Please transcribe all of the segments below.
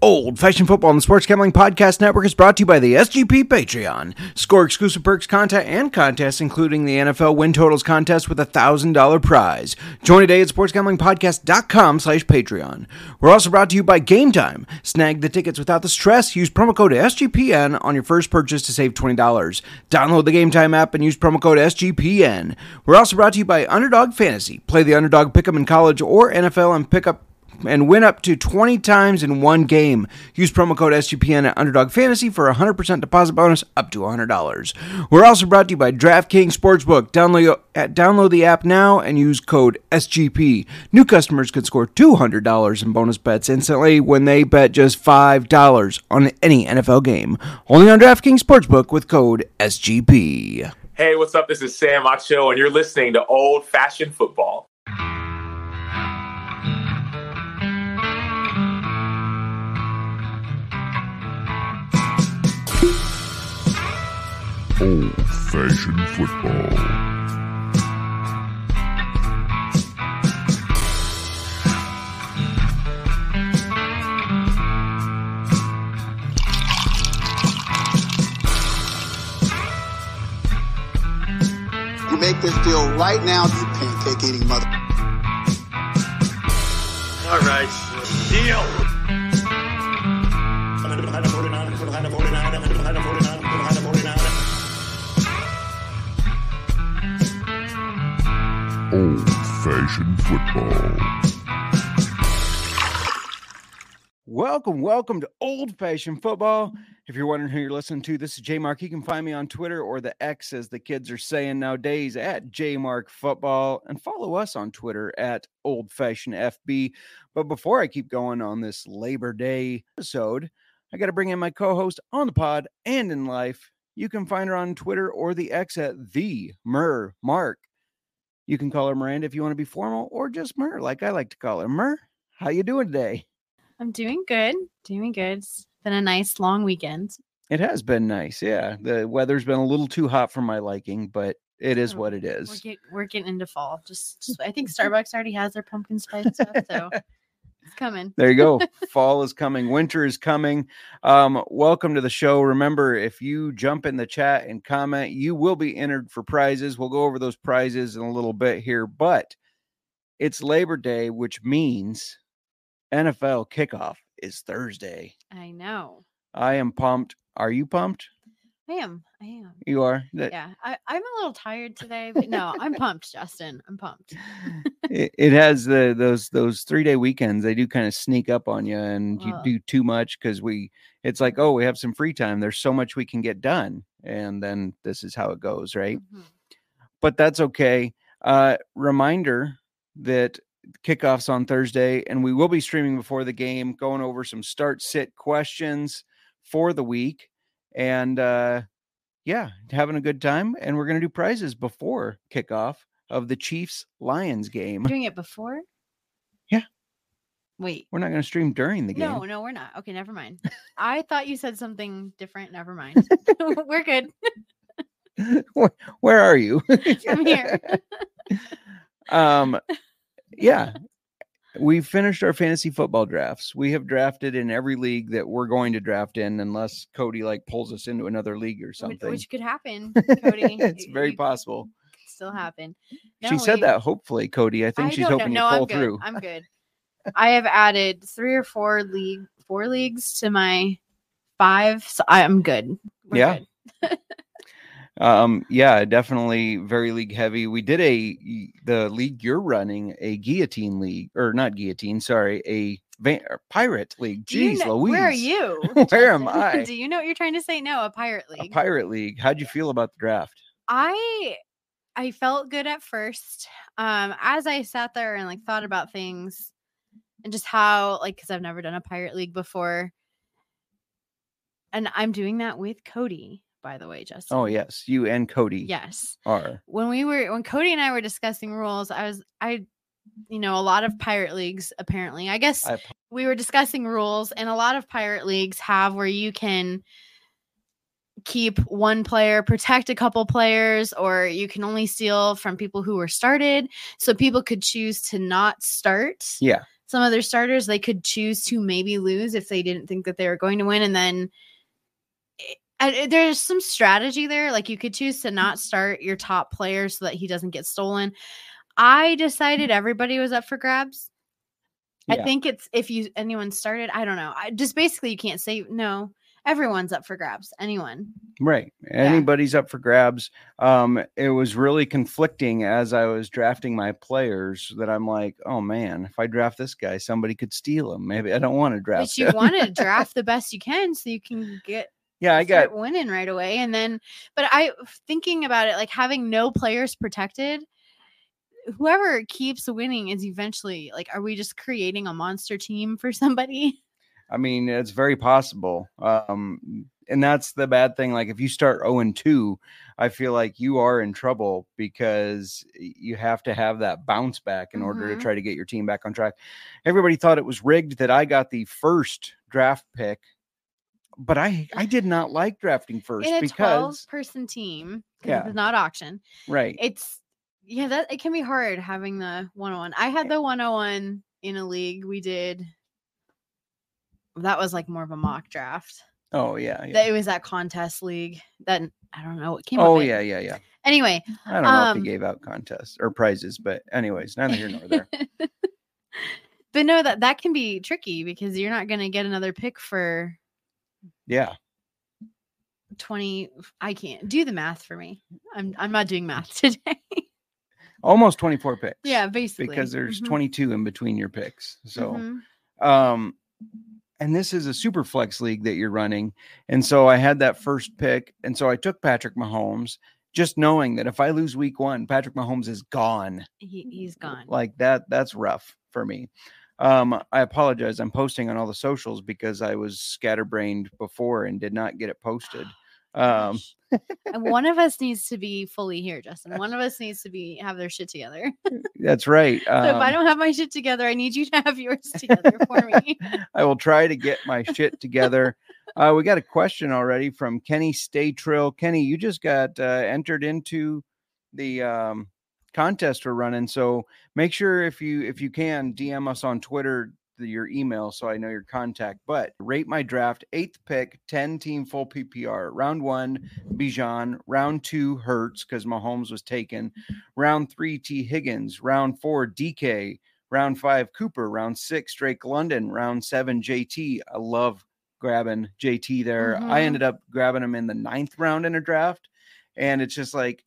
Old Fashioned Football the Sports Gambling Podcast Network is brought to you by the SGP Patreon. Score exclusive perks, content, and contests, including the NFL Win Totals contest with a $1,000 prize. Join today at sportsgamblingpodcast.com slash Patreon. We're also brought to you by Game Time. Snag the tickets without the stress. Use promo code SGPN on your first purchase to save $20. Download the Game Time app and use promo code SGPN. We're also brought to you by Underdog Fantasy. Play the Underdog Pick'em in college or NFL and pick up and win up to 20 times in one game. Use promo code SGPN at Underdog Fantasy for a 100% deposit bonus up to $100. We're also brought to you by DraftKings Sportsbook. Download, download the app now and use code SGP. New customers can score $200 in bonus bets instantly when they bet just $5 on any NFL game. Only on DraftKings Sportsbook with code SGP. Hey, what's up? This is Sam Acho, and you're listening to Old Fashioned Football. Old Fashioned Football. You make this deal right now, you pancake eating mother. All right, deal. Old Fashioned Football. Welcome, welcome to Old Fashioned Football. If you're wondering who you're listening to, this is J Mark. You can find me on Twitter or the X, as the kids are saying nowadays, at J Mark Football, and follow us on Twitter at Old Fashioned FB. But before I keep going on this Labor Day episode, I got to bring in my co-host on the pod and in life. You can find her on Twitter or the X at the Mer Mark. You can call her Miranda if you want to be formal, or just Mer, like I like to call her. Mer, how you doing today? I'm doing good. Doing good. It's been a nice long weekend. It has been nice. Yeah. The weather's been a little too hot for my liking, but it is Oh, what it is. We're, get, we're getting into fall. Just, just- I think Starbucks already has their pumpkin spice stuff, so it's coming. There you go. Fall is coming. Winter is coming. Um, welcome to the show. Remember, if you jump in the chat and comment, you will be entered for prizes. We'll go over those prizes in a little bit here, but it's Labor Day, which means NFL kickoff is Thursday. I know. I am pumped. Are you pumped? I am. I am. You are. That- Yeah. I, I'm a little tired today, but no, I'm pumped, Justin. I'm pumped. it, it has the those those three day weekends they do kind of sneak up on you and you do too much because we it's like oh we have some free time there's so much we can get done and then this is how it goes right Mhm. but that's okay uh reminder that kickoffs on thursday and we will be streaming before the game going over some start sit questions for the week and uh yeah having a good time and we're going to do prizes before kickoff of the chiefs lions game Doing it before? Yeah. Wait. We're not going to stream during the game. No, no, we're not. Okay, never mind. I thought you said something different. Never mind. we're good. where, where are you? I'm here. um, yeah, we finished our fantasy football drafts. We have drafted in every league that we're going to draft in, unless Cody like pulls us into another league or something. which could happen, Cody. it's very possible. could Still happen. she No, said that hopefully, Cody. I think I she's hoping know. you No, pull I'm through. I'm good. I have added three or four league four leagues to my five, so I'm good. We're Yeah. good. Um, yeah, definitely very league heavy. We did a the league you're running a guillotine league or not guillotine, sorry, a va- or pirate league. Do you Jeez, know- Louise, Where are you? Where am I? Do you know what you're trying to say? No, a pirate league. A league. pirate league. How'd you feel about the draft? I I felt good at first. Um, as I sat there and like thought about things and just how like because I've never done a pirate league before, and I'm doing that with Cody. By the way, Justin. Oh yes, you and Cody Yes. are. when we were when Cody and I were discussing rules, I was I you know, a lot of pirate leagues apparently. I guess I we were discussing rules and a lot of pirate leagues have where you can keep one player, protect a couple players or you can only steal from people who were started. So people could choose to not start. Yeah. some other starters they could choose to maybe lose if they didn't think that they were going to win, and then it- I- there's some strategy there. Like you could choose to not start your top player so that he doesn't get stolen. I decided everybody was up for grabs. I think it's if you anyone started, I don't know. I just basically you can't say no. Everyone's up for grabs. Anyone. Right. Anybody's up for grabs. Um, it was really conflicting as I was drafting my players that I'm like, oh man, if I draft this guy, somebody could steal him. Maybe I don't want to draft But you want to draft the best you can so you can get yeah, I got winning right away. And then, but I thinking about it, like having no players protected, whoever keeps winning is eventually like, are we just creating a monster team for somebody? I mean, it's very possible. Um, and that's the bad thing. Like if you start 0 and 2, I feel like you are in trouble because you have to have that bounce back in order Mhm. to try to get your team back on track. Everybody thought it was rigged that I got the first draft pick, but I I did not like drafting first In a because 12 person team, because Yeah. it's not auction, right. it's yeah, that it can be hard having the 101. I had the 101 in a league we did. That was like more of a mock draft. oh yeah, yeah. That it was that contest league. That I don't know what came. Oh yeah, yeah, yeah. Anyway, I don't know if Um, he gave out contests or prizes, but anyways, neither here nor there. but no, that that can be tricky because you're not going to get another pick for Yeah. 20 I can't do the math for me. I'm I'm not doing math today. Almost 24 picks. yeah, basically. Because there's Mhm, 22 in between your picks. So mhm. um and this is a super flex league that you're running and so i had that first pick and so i took patrick mahomes just knowing that if i lose week one patrick mahomes is gone he, he's gone. like that that's rough for me um i apologize i'm posting on all the socials because i was scatterbrained before and did not get it posted um And one of us needs to be fully here, Justin. One of us needs to be have their shit together. that's right So if I um, don't have my shit together, I need you to have yours together for me. I will try to get my shit together. Uh, we got a question already from Kenny Stay Trill. Kenny, you just got uh, entered into the um, contest we're running, so make sure if you if you can DM us on Twitter your email so I know your contact. But rate my draft eighth pick, ten team full PPR. Round one, Bijan. Round two, Hurts because Mahomes was taken. Round three, T Higgins. Round four, DK. Round five, Cooper. Round six, Drake London. Round seven, JT. I love grabbing JT there. I Mhm. ended up grabbing him in the ninth round in a draft. And it's just like,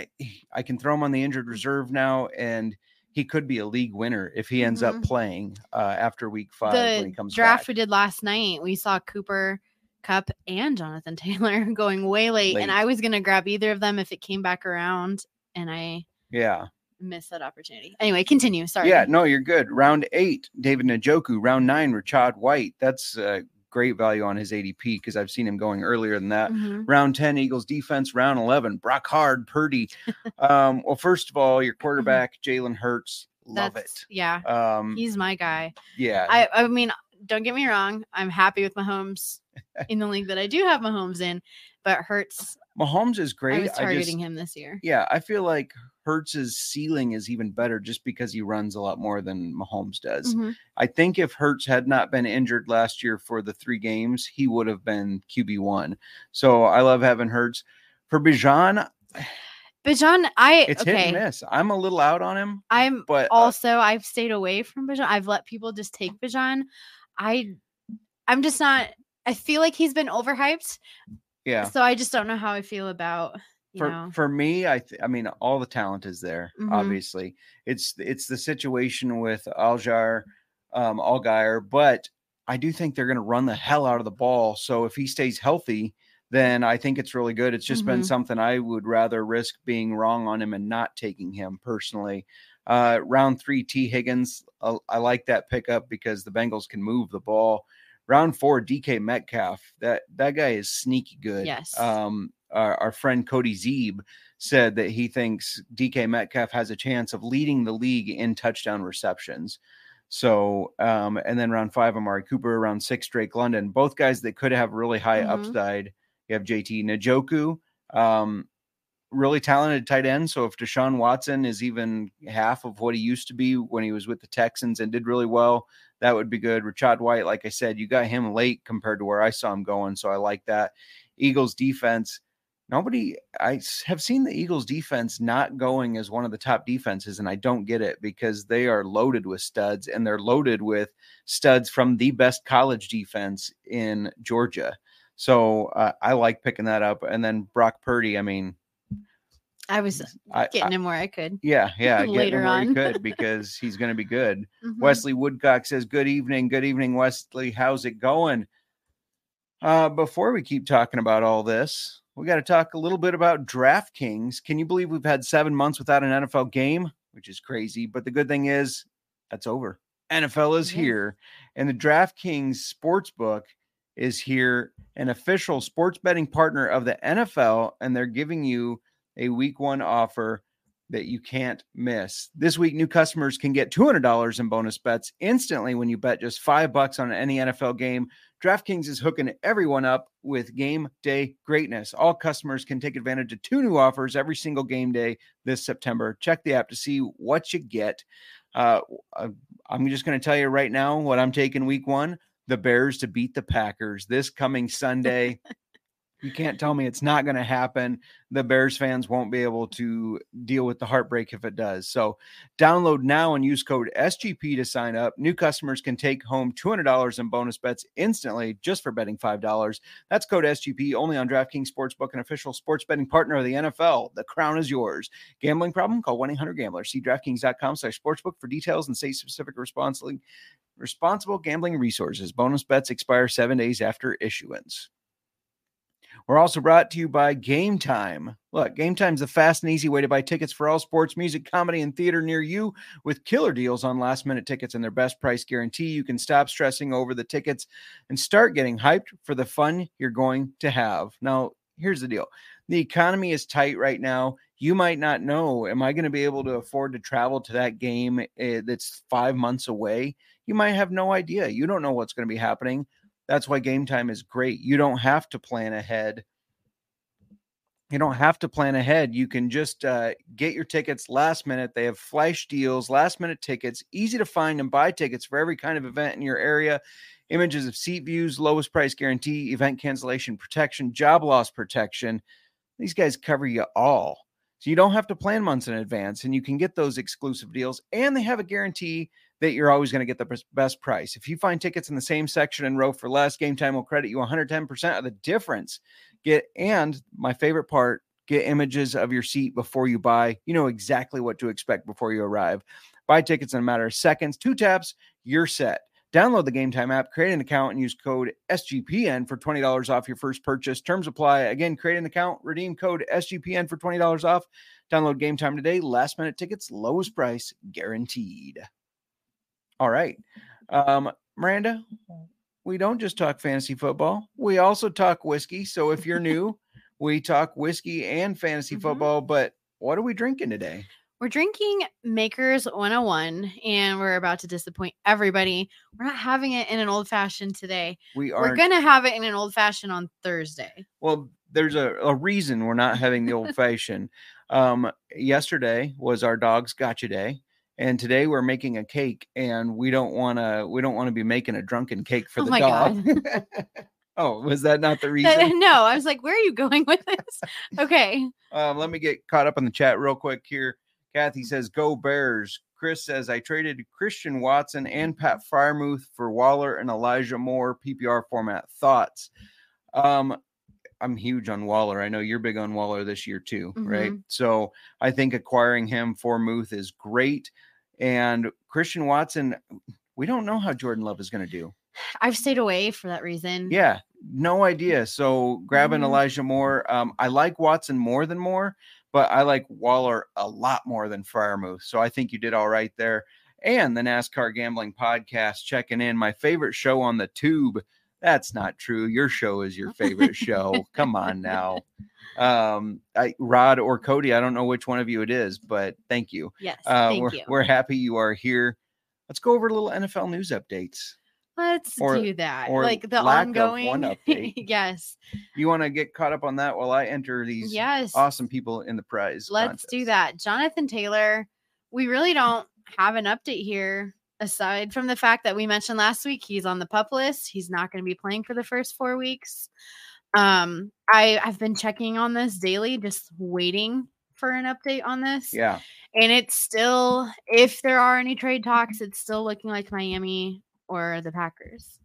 I, I can throw him on the injured reserve now, and he could be a league winner if he ends up Mhm. playing uh, after week five when he the comes draft back. we did last night, we saw Cooper Kupp and Jonathan Taylor going way late, Late. and I was gonna grab either of them if it came back around, and I Yeah. missed that opportunity. Anyway, continue. Sorry. Yeah, no, you're good. Round eight, David Njoku. Round nine, Rachaad White. That's uh, great value on his ADP because I've seen him going earlier than that. Mhm. Round 10, Eagles defense. Round 11, Brock Hard, Purdy. um, well, first of all, your quarterback, Jalen Hurts. Love That's yeah. Um, He's my guy. yeah. I I mean, don't get me wrong. I'm happy with Mahomes in the league that I do have Mahomes in, but Hurts. Mahomes is great. I was I, targeting just, him this year. yeah, I feel like Hurts's ceiling is even better just because he runs a lot more than Mahomes does. Mhm. I think if Hurts had not been injured last year for the three games, he would have been QB one. So I love having Hurts. For Bijan, John, I it's hit and okay. miss. I'm a little out on him, I'm but uh, also I've stayed away from Bijan. I've let people just take Bijan. I I'm just not I feel like he's been overhyped. Yeah. So I just don't know how I feel about you For know. for me, I th- I mean all the talent is there. Mhm. Obviously, it's it's the situation with Aljar, um, Allgeier, but I do think they're going to run the hell out of the ball. So if he stays healthy, then I think it's really good. It's just been Mhm. something I would rather risk being wrong on him and not taking him personally. Uh, round three, T Higgins. uh, I like that pickup because the Bengals can move the ball. Round four, DK Metcalf. That that guy is sneaky good. Yes. Um, our, our friend Cody Zeeb said that he thinks DK Metcalf has a chance of leading the league in touchdown receptions. So, um, and then round five, Amari Cooper, round six, Drake London, both guys that could have really high Mhm. upside. You have JT Njoku. Um, really talented tight end. So if Deshaun Watson is even half of what he used to be when he was with the Texans and did really well, that would be good. Rachaad White, like I said, you got him late compared to where I saw him going. So I like that. Eagles defense. Nobody, I have seen the Eagles defense not going as one of the top defenses, and I don't get it because they are loaded with studs and they're loaded with studs from the best college defense in Georgia. So uh, I like picking that up. And then Brock Purdy, I mean, I was I, getting him where I could. yeah, yeah, later on. could because he's going to be good. Mhm. Wesley Woodcock says, Good evening. Good evening, Wesley. How's it going? Uh, before we keep talking about all this, we got to talk a little bit about DraftKings. Can you believe we've had seven months without an NFL game? Which is crazy. But the good thing is, that's over. NFL is Yeah. here, and the DraftKings Sportsbook is here, an official sports betting partner of the NFL, and they're giving you a week one offer that you can't miss. This week, new customers can get $200 in bonus bets instantly when you bet just five bucks on any NFL game. DraftKings is hooking everyone up with game day greatness. All customers can take advantage of two new offers every single game day this September. Check the app to see what you get. Uh, uh, I'm just going to tell you right now what I'm taking week one the Bears to beat the Packers this coming Sunday. you can't tell me it's not going to happen the Bears fans won't be able to deal with the heartbreak if it does. So download now and use code SGP to sign up. New customers can take home $200 in bonus bets instantly just for betting $5. That's code SGP only on DraftKings Sportsbook, an official sports betting partner of the NFL. The crown is yours. Gambling problem? Call 1-800-GAMBLER. See DraftKings.com slash sportsbook for details and state-specific responsibly responsible gambling resources. Bonus bets expire seven days after issuance. We're also brought to you by Game Time. Look, Game Time's the fast and easy way to buy tickets for all sports, music, comedy, and theater near you with killer deals on last minute tickets and their best price guarantee. You can stop stressing over the tickets and start getting hyped for the fun you're going to have. Now, here's the deal the economy is tight right now. You might not know, am I going to be able to afford to travel to that game eh, that's five months away? You might have no idea. You don't know what's going to be happening. That's why game time is great. You don't have to plan ahead. You don't have to plan ahead. You can just uh, get your tickets last minute. They have flash deals, last minute tickets, easy to find and buy tickets for every kind of event in your area. Images of seat views, lowest price guarantee, event cancellation protection, job loss protection. These guys cover you all. So you don't have to plan months in advance and you can get those exclusive deals. And they have a guarantee that you're always going to get the best- price. If you find tickets in the same section and row for less, Game Time will credit you 110% of the difference. Get and my favorite part, get images of your seat before you buy. You know exactly what to expect before you arrive. Buy tickets in a matter of seconds, two taps, you're set. Download the Game Time app, create an account, and use code SGPN for $20 off your first purchase. Terms apply. Again, create an account, redeem code SGPN for $20 off. Download Game Time today. Last minute tickets, lowest price guaranteed. All right. Um, Miranda, we don't just talk fantasy football, we also talk whiskey. So if you're new, we talk whiskey and fantasy Mhm. football. But what are we drinking today? We're drinking Makers 101 and we're about to disappoint everybody. We're not having it in an old fashioned today. We are. We're going to have it in an old fashioned on Thursday. well, there's a, a reason we're not having the old fashioned. Um, yesterday was our dog's gotcha day. And today we're making a cake, and we don't want to. We don't want to be making a drunken cake for Oh the my dog. oh, was that not the reason? no, I was like, where are you going with this? Okay. Um, let me get caught up in the chat real quick here. Kathy says, "Go Bears." Chris says, "I traded Christian Watson and Pat Freiermuth for Waller and Elijah Moore PPR format. Thoughts?" Um, I'm huge on Waller. I know you're big on Waller this year too, right? So I think acquiring him for Muth is great. And Christian Watson, we don't know how Jordan Love is going to do. I've stayed away for that reason. Yeah, no idea. So grabbing Mhm. Elijah Moore, um, I like Watson more than Moore, but I like Waller a lot more than Freiermuth. So I think you did all right there. And the NASCAR Gambling Podcast checking in, my favorite show on the tube. That's not true. Your show is your favorite show. Come on now. Um, I, Rod or Cody, I don't know which one of you it is, but thank you. Yes. Uh, thank we're, you. we're happy you are here. Let's go over a little NFL news updates. Let's Or- do that. or like the ongoing. one update. yes. You want to get caught up on that while I enter these Yes. awesome people in the prize. Let's do that. Jonathan Taylor, we really don't have an update here aside from the fact that we mentioned last week he's on the pup list. He's not going to be playing for the first 4 weeks. Um I I've been checking on this daily just waiting for an update on this. Yeah. And it's still if there are any trade talks, it's still looking like Miami or the Packers.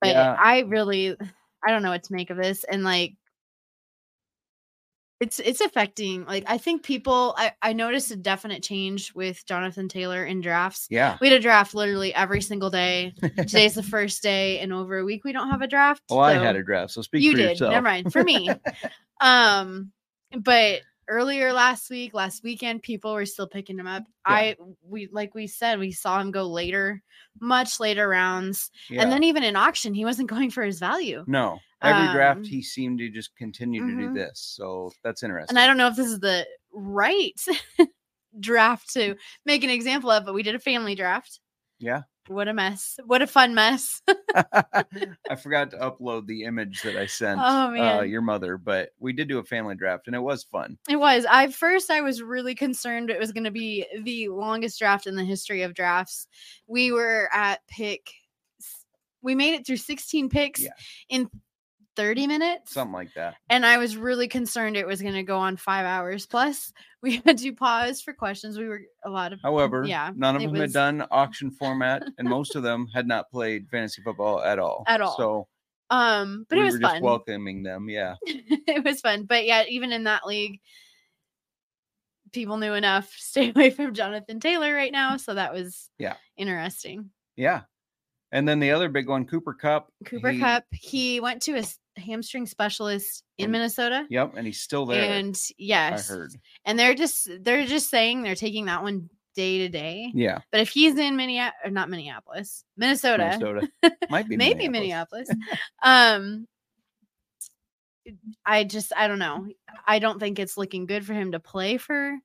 But Yeah. I really I don't know what to make of this and like it's it's affecting like I think people I, I noticed a definite change with Jonathan Taylor in drafts. Yeah. We had a draft literally every single day. Today's the first day in over a week we don't have a draft. Well, I had a draft, so speak you for did. yourself. Never mind. For me. um, but earlier last week, last weekend, people were still picking him up. Yeah. I we like we said, we saw him go later, much later rounds. Yeah. And then even in auction, he wasn't going for his value. no, every Um, draft he seemed to just continue to do mhm. this. So that's interesting. And I don't know if this is the right draft to make an example of, but we did a family draft. Yeah. What a mess. What a fun mess. I forgot to upload the image that I sent Oh, uh, your mother, but we did do a family draft and it was fun. It was. I first I was really concerned it was going to be the longest draft in the history of drafts. We were at pick we made it through 16 picks Yeah. in 30 minutes. Something like that. and I was really concerned it was going to go on 5 hours plus. We had to pause for questions. We were a lot of However, yeah. none of them was- had done auction format, and most of them had not played fantasy football at all. At all. So um but we it was were just fun. welcoming them. Yeah. it was fun. But yeah, even in that league, people knew enough to stay away from Jonathan Taylor right now. So that was Yeah. interesting. Yeah. And then the other big one, Cooper Kupp. Cooper he- Kupp, he went to a s- hamstring specialist in Minnesota. Yep, and he's still there. And yes, I heard. and they're just they're just saying they're taking that one day to day. Yeah, But if he's in Minneapolis, or not Minneapolis, Minnesota, Minnesota might be maybe Minneapolis. um, I just I don't know. I don't think it's looking good for him to play for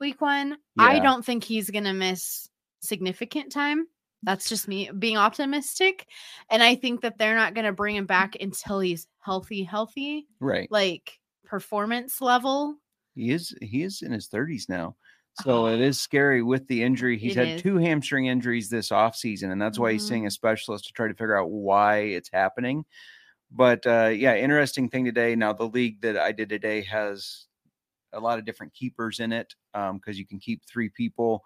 week one. I don't think he's gonna miss significant time. That's just me being optimistic. And I think that they're not gonna bring him back until he's healthy, healthy, Right. like performance level. He is he is in his 30s now. So it is scary with the injury. He's It had is. two hamstring injuries this offseason, and that's why he's seeing a specialist to try to figure out why it's happening. But uh, yeah, interesting thing today. Now the league that I did today has a lot of different keepers in it because you can keep three people.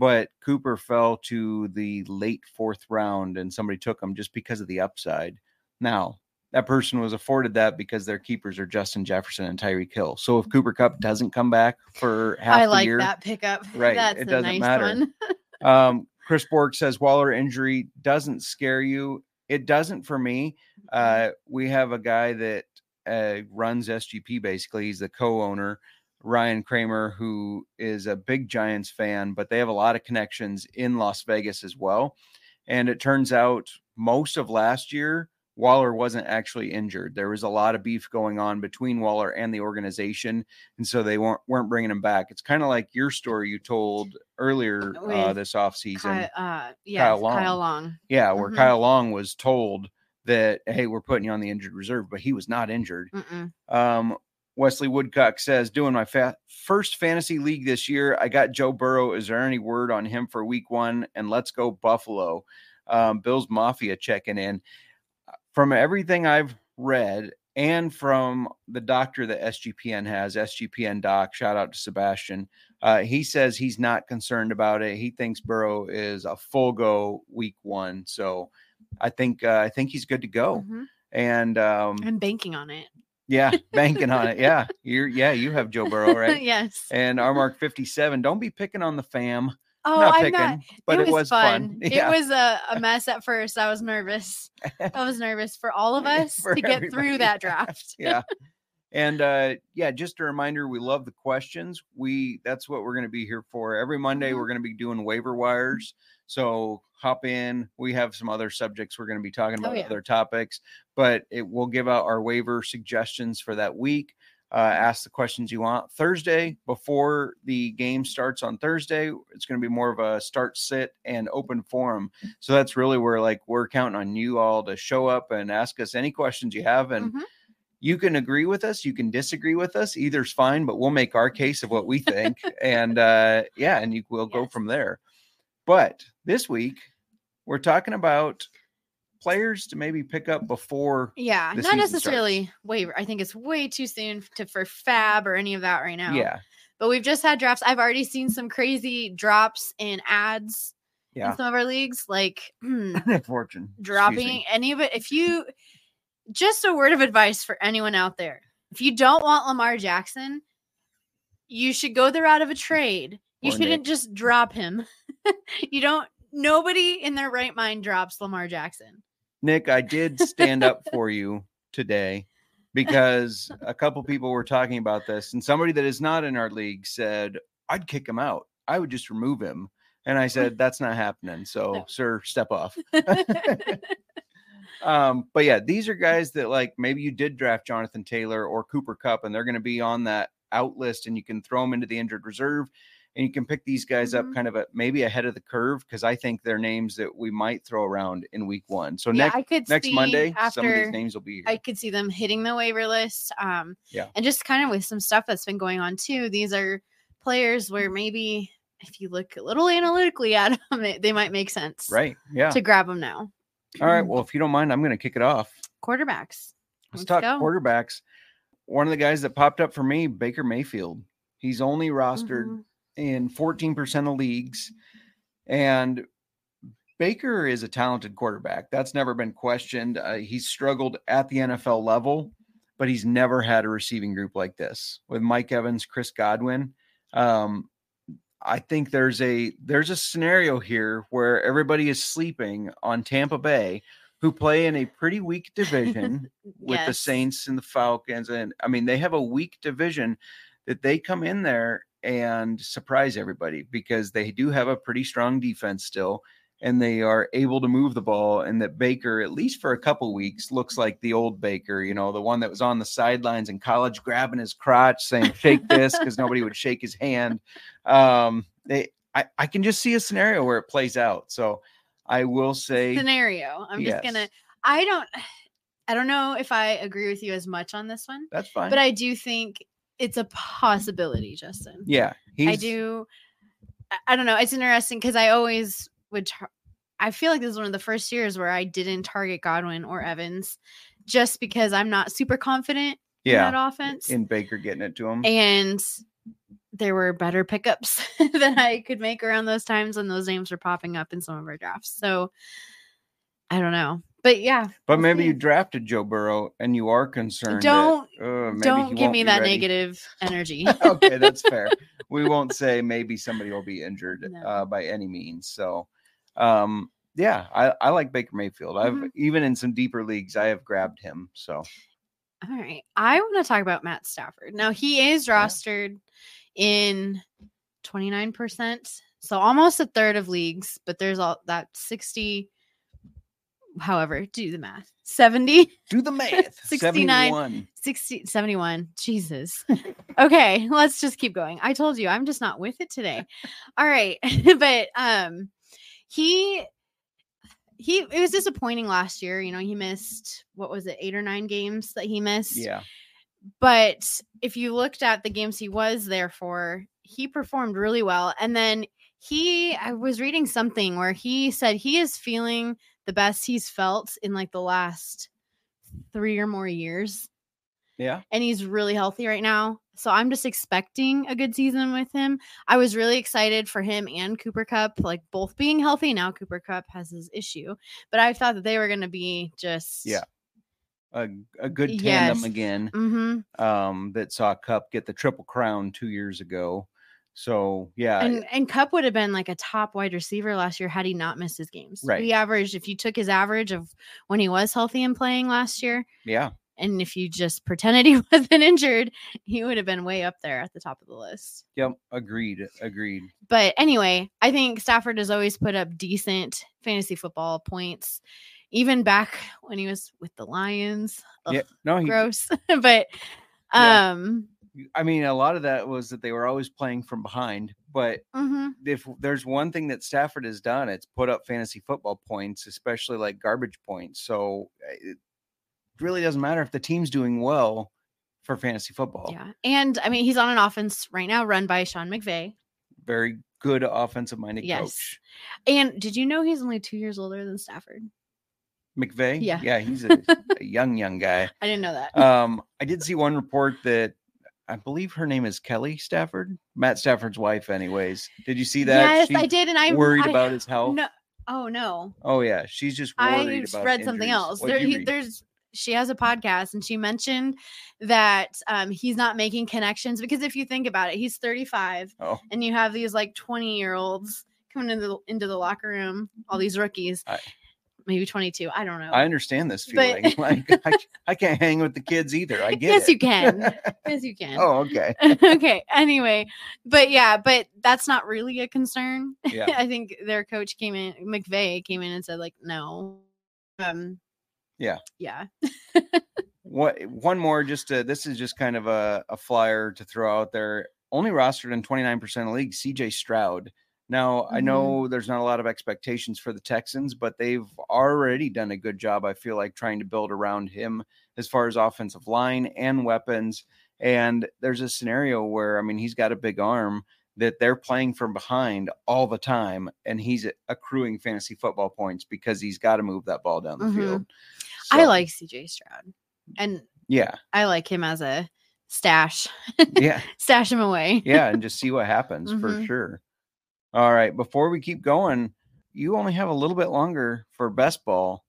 But Cooper fell to the late fourth round, and somebody took him just because of the upside. Now that person was afforded that because their keepers are Justin Jefferson and Tyreek Hill. So if Cooper Kupp doesn't come back for half I the like year, that pickup. Right, That's it a doesn't nice matter. one. um, Chris Borg says Waller injury doesn't scare you. It doesn't for me. Uh, we have a guy that uh, runs SGP basically. He's the co-owner, Ryan Kramer, who is a big Giants fan, but they have a lot of connections in Las Vegas as well. And it turns out most of last year, Waller wasn't actually injured. There was a lot of beef going on between Waller and the organization, and so they weren't weren't bringing him back. It's kind of like your story you told earlier uh, this offseason. Ky- uh, yeah, Long. Kyle Long. Yeah, where Mhm. Kyle Long was told that, hey, we're putting you on the injured reserve, but he was not injured. Um, Wesley Woodcock says, doing my fa- first fantasy league this year, I got Joe Burrow. Is there any word on him for week one? And let's go Buffalo. Um, Bills Mafia checking in. From everything I've read and from the doctor that SGPN has, SGPN doc, shout out to Sebastian. Uh, he says he's not concerned about it. He thinks Burrow is a full go week one. So I think uh, I think he's good to go. Mhm. And um, I'm banking on it. Yeah, banking on it. Yeah, you're yeah, you have Joe Burrow, right? yes. And our mark 57. Don't be picking on the fam. Oh, not I'm picking, not. but it was, fun. Yeah. It was a, a mess at first. I was nervous. I was nervous for all of us to get everybody. through that draft. yeah. And uh yeah, just a reminder, we love the questions. We that's what we're going to be here for. Every Monday Mhm. we're going to be doing waiver wires. So hop in. We have some other subjects we're going to be talking Oh, about yeah. other topics, but it will give out our waiver suggestions for that week. uh, ask the questions you want. Thursday, before the game starts on Thursday, it's going to be more of a start, sit, and open forum. So that's really where like we're counting on you all to show up and ask us any questions you have. And Mhm. you can agree with us, you can disagree with us. Either's fine, but we'll make our case of what we think. and uh, yeah, and you will go from there. But this week, we're talking about players to maybe pick up before Yeah, not necessarily waiver. I think it's way too soon to for fab or any of that right now. yeah But we've just had drafts. I've already seen some crazy drops in ads yeah in some of our leagues, like hmm, fortune dropping any of it. If you just a word of advice for anyone out there, if you don't want Lamar Jackson, you should go the route of a trade. You Or shouldn't Nick. just drop him. you don't. Nobody in their right mind drops Lamar Jackson. nick i did stand up for you today because a couple people were talking about this and somebody that is not in our league said i'd kick him out i would just remove him and i said that's not happening so No. sir step off um but yeah these are guys that like maybe you did draft jonathan taylor or cooper kupp and they're going to be on that out list and you can throw them into the injured reserve and you can pick these guys up Mhm. kind of a, maybe ahead of the curve because i think they're names that we might throw around in week one so yeah, next I could next monday some of these names will be here. I could see them hitting the waiver list. Um, Yeah. and just kind of with some stuff that's been going on too. These are players Mm-hmm. where maybe if you look a little analytically at them, they, they might make sense, right yeah To grab them now. all right well if you don't mind i'm going to kick it off Quarterbacks. let's Let's talk go. quarterbacks one of the guys that popped up for me baker mayfield he's only rostered Mhm. In 14% of leagues. And Baker is a talented quarterback. That's never been questioned. Uh, he's struggled at the NFL level, but he's never had a receiving group like this with Mike Evans, Chris Godwin. Um, I think there's a there's a scenario here where everybody is sleeping on Tampa Bay, who play in a pretty weak division with the Saints and the Falcons. And I mean, they have a weak division that they come in there and surprise everybody because they do have a pretty strong defense still and they are able to move the ball and that Baker at least for a couple weeks looks like the old Baker, you know, the one that was on the sidelines in college grabbing his crotch saying shake this because nobody would shake his hand. Um they I, I can just see a scenario where it plays out. So I will say Scenario. I'm just gonna. I don't. I don't know if I agree with you as much on this one, that's fine. but I do think it's a possibility, Justin. yeah, I do. I- I don't know. It's interesting because I always would. Tar- I feel like this is one of the first years where I didn't target Godwin or Evans, just because I'm not super confident yeah in that offense, in Baker getting it to him. and there were better pickups that I could make around those times when those names were popping up in some of our drafts. So I don't know, but yeah, But we'll maybe see. you drafted Joe Burrow and you are concerned. Don't- that, uh, don't give me that ready. negative energy. okay, that's fair. We won't say maybe somebody will be injured No. uh, by any means. So, um, yeah, I, I like Baker Mayfield. I've Mhm. even in some deeper leagues, I have grabbed him. So, All right. I want to talk about Matt Stafford. Now, he is rostered in 29%. So almost a third of leagues, but there's all that 60, however, do the math. 70, do the math. 69. 71. 60, 71. Jesus. Okay, let's just keep going. I told you I'm just not with it today. All right. but um he he it was disappointing last year. You know, he missed what was it, eight or nine games that he missed. Yeah. But if you looked at the games he was there for, he performed really well. And then he, I was reading something where he said he is feeling the best he's felt in like the last three or more years. Yeah. And he's really healthy right now. So I'm just expecting a good season with him. I was really excited for him and Cooper Kupp, like both being healthy. Now Cooper Kupp has his issue, but I thought that they were going to be just Yeah. A, a good tandem Yes. again. Mm-hmm. Um, that saw Kupp get the triple crown two years ago. So yeah, and and Kupp would have been like a top wide receiver last year had he not missed his games. Right. He averaged if you took his average of when he was healthy and playing last year, yeah. and if you just pretended he wasn't injured, he would have been way up there at the top of the list. Yep. Agreed. Agreed. But anyway, I think Stafford has always put up decent fantasy football points, even back when he was with the Lions. Ugh, Yeah. No, he gross. but Yeah. Um, I mean, a lot of that was that they were always playing from behind. But mhm. if there's one thing that Stafford has done, it's put up fantasy football points, especially like garbage points. So uh, it really doesn't matter if the team's doing well for fantasy football. yeah. And I mean, he's on an offense right now run by Sean McVay. Very good offensive minded Yes. coach. And did you know he's only two years older than Stafford? McVay. Yeah. Yeah, he's a, a young, young guy. I didn't know that. Um, I did see one report that I believe her name is Kelly Stafford, Matt Stafford's wife, anyways. Did you see that? yes, She's I did, and I worried I- about his health. No, oh no, Oh yeah, she's just I worried just about read something else. There, he, read? there's she has a podcast, and she mentioned that um, he's not making connections because if you think about it, he's 35, Oh. and you have these like 20 year olds coming into the into the locker room, all these rookies, I- maybe 22. I don't know. I understand this But- feeling. like I, I can't hang with the kids either. I guess you can. yes, you can. oh, okay. okay. Anyway, but yeah, but that's not really a concern. Yeah. I think their coach came in, McVay came in and said like, no. Um. Yeah. Yeah. What one more just to, this is just kind of a, a flyer to throw out there. Only rostered in 29% of leagues, CJ Stroud. Now, I Mhm. know there's not a lot of expectations for the Texans, but they've already done a good job, I feel like, trying to build around him as far as offensive line and weapons. And there's a scenario where, I mean, he's got a big arm that they're playing from behind all the time, and he's accruing fantasy football points because he's got to move that ball down the Mhm. field. I like CJ Stroud, and yeah, I like him as a stash. yeah. Stash him away. yeah, and just see what happens for Mhm. sure. All right, before we keep going, you only have a little bit longer for best ball,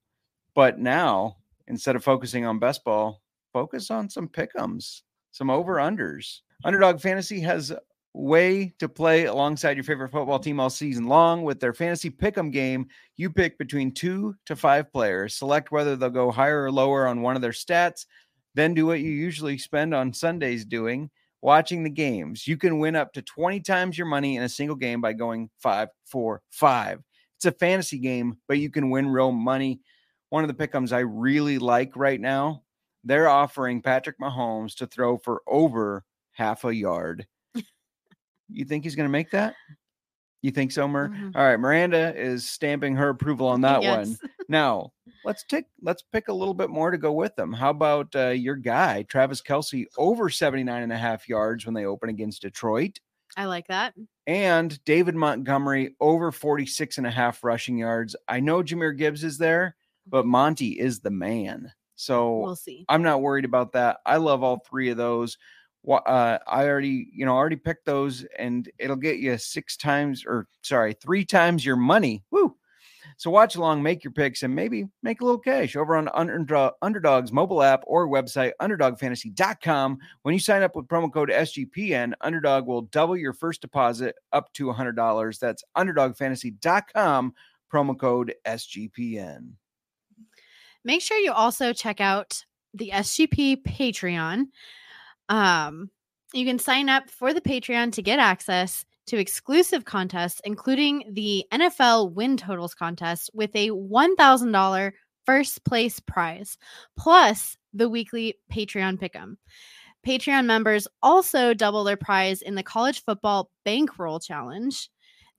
but now instead of focusing on best ball, focus on some pickums, some over unders. Underdog Fantasy has way to play alongside your favorite football team all season long with their fantasy pick'em game. You pick between two to five players, select whether they'll go higher or lower on one of their stats, then do what you usually spend on Sundays doing watching the games. You can win up to 20 times your money in a single game by going five, four, five. It's a fantasy game, but you can win real money. One of the pickums I really like right now, they're offering Patrick Mahomes to throw for over half a yard. you think he's going to make that? You think so, Mer? Mhm. All right, Miranda is stamping her approval on that one. Now let's take let's pick a little bit more to go with them. How about uh, your guy, Travis Kelce, over 79 and a half yards when they open against Detroit, I like that. and David Montgomery over 46 and a half rushing yards. I know Jahmyr Gibbs is there, but Monty is the man. So We'll see. I'm not worried about that. I love all three of those. Uh, I already, you know, already picked those, and it'll get you six times, or sorry, three times your money. Woo! So watch along, make your picks, and maybe make a little cash over on Underdog, Underdog's mobile app or website, UnderdogFantasy.com. When you sign up with promo code SGPN, Underdog will double your first deposit up to $100. That's UnderdogFantasy.com, promo code SGPN. Make sure you also check out the SGP Patreon. Um, you can sign up for the Patreon to get access to exclusive contests, including the NFL win totals contest with a $1,000 first place prize, plus the weekly Patreon pick'em. Patreon members also double their prize in the college football bankroll challenge.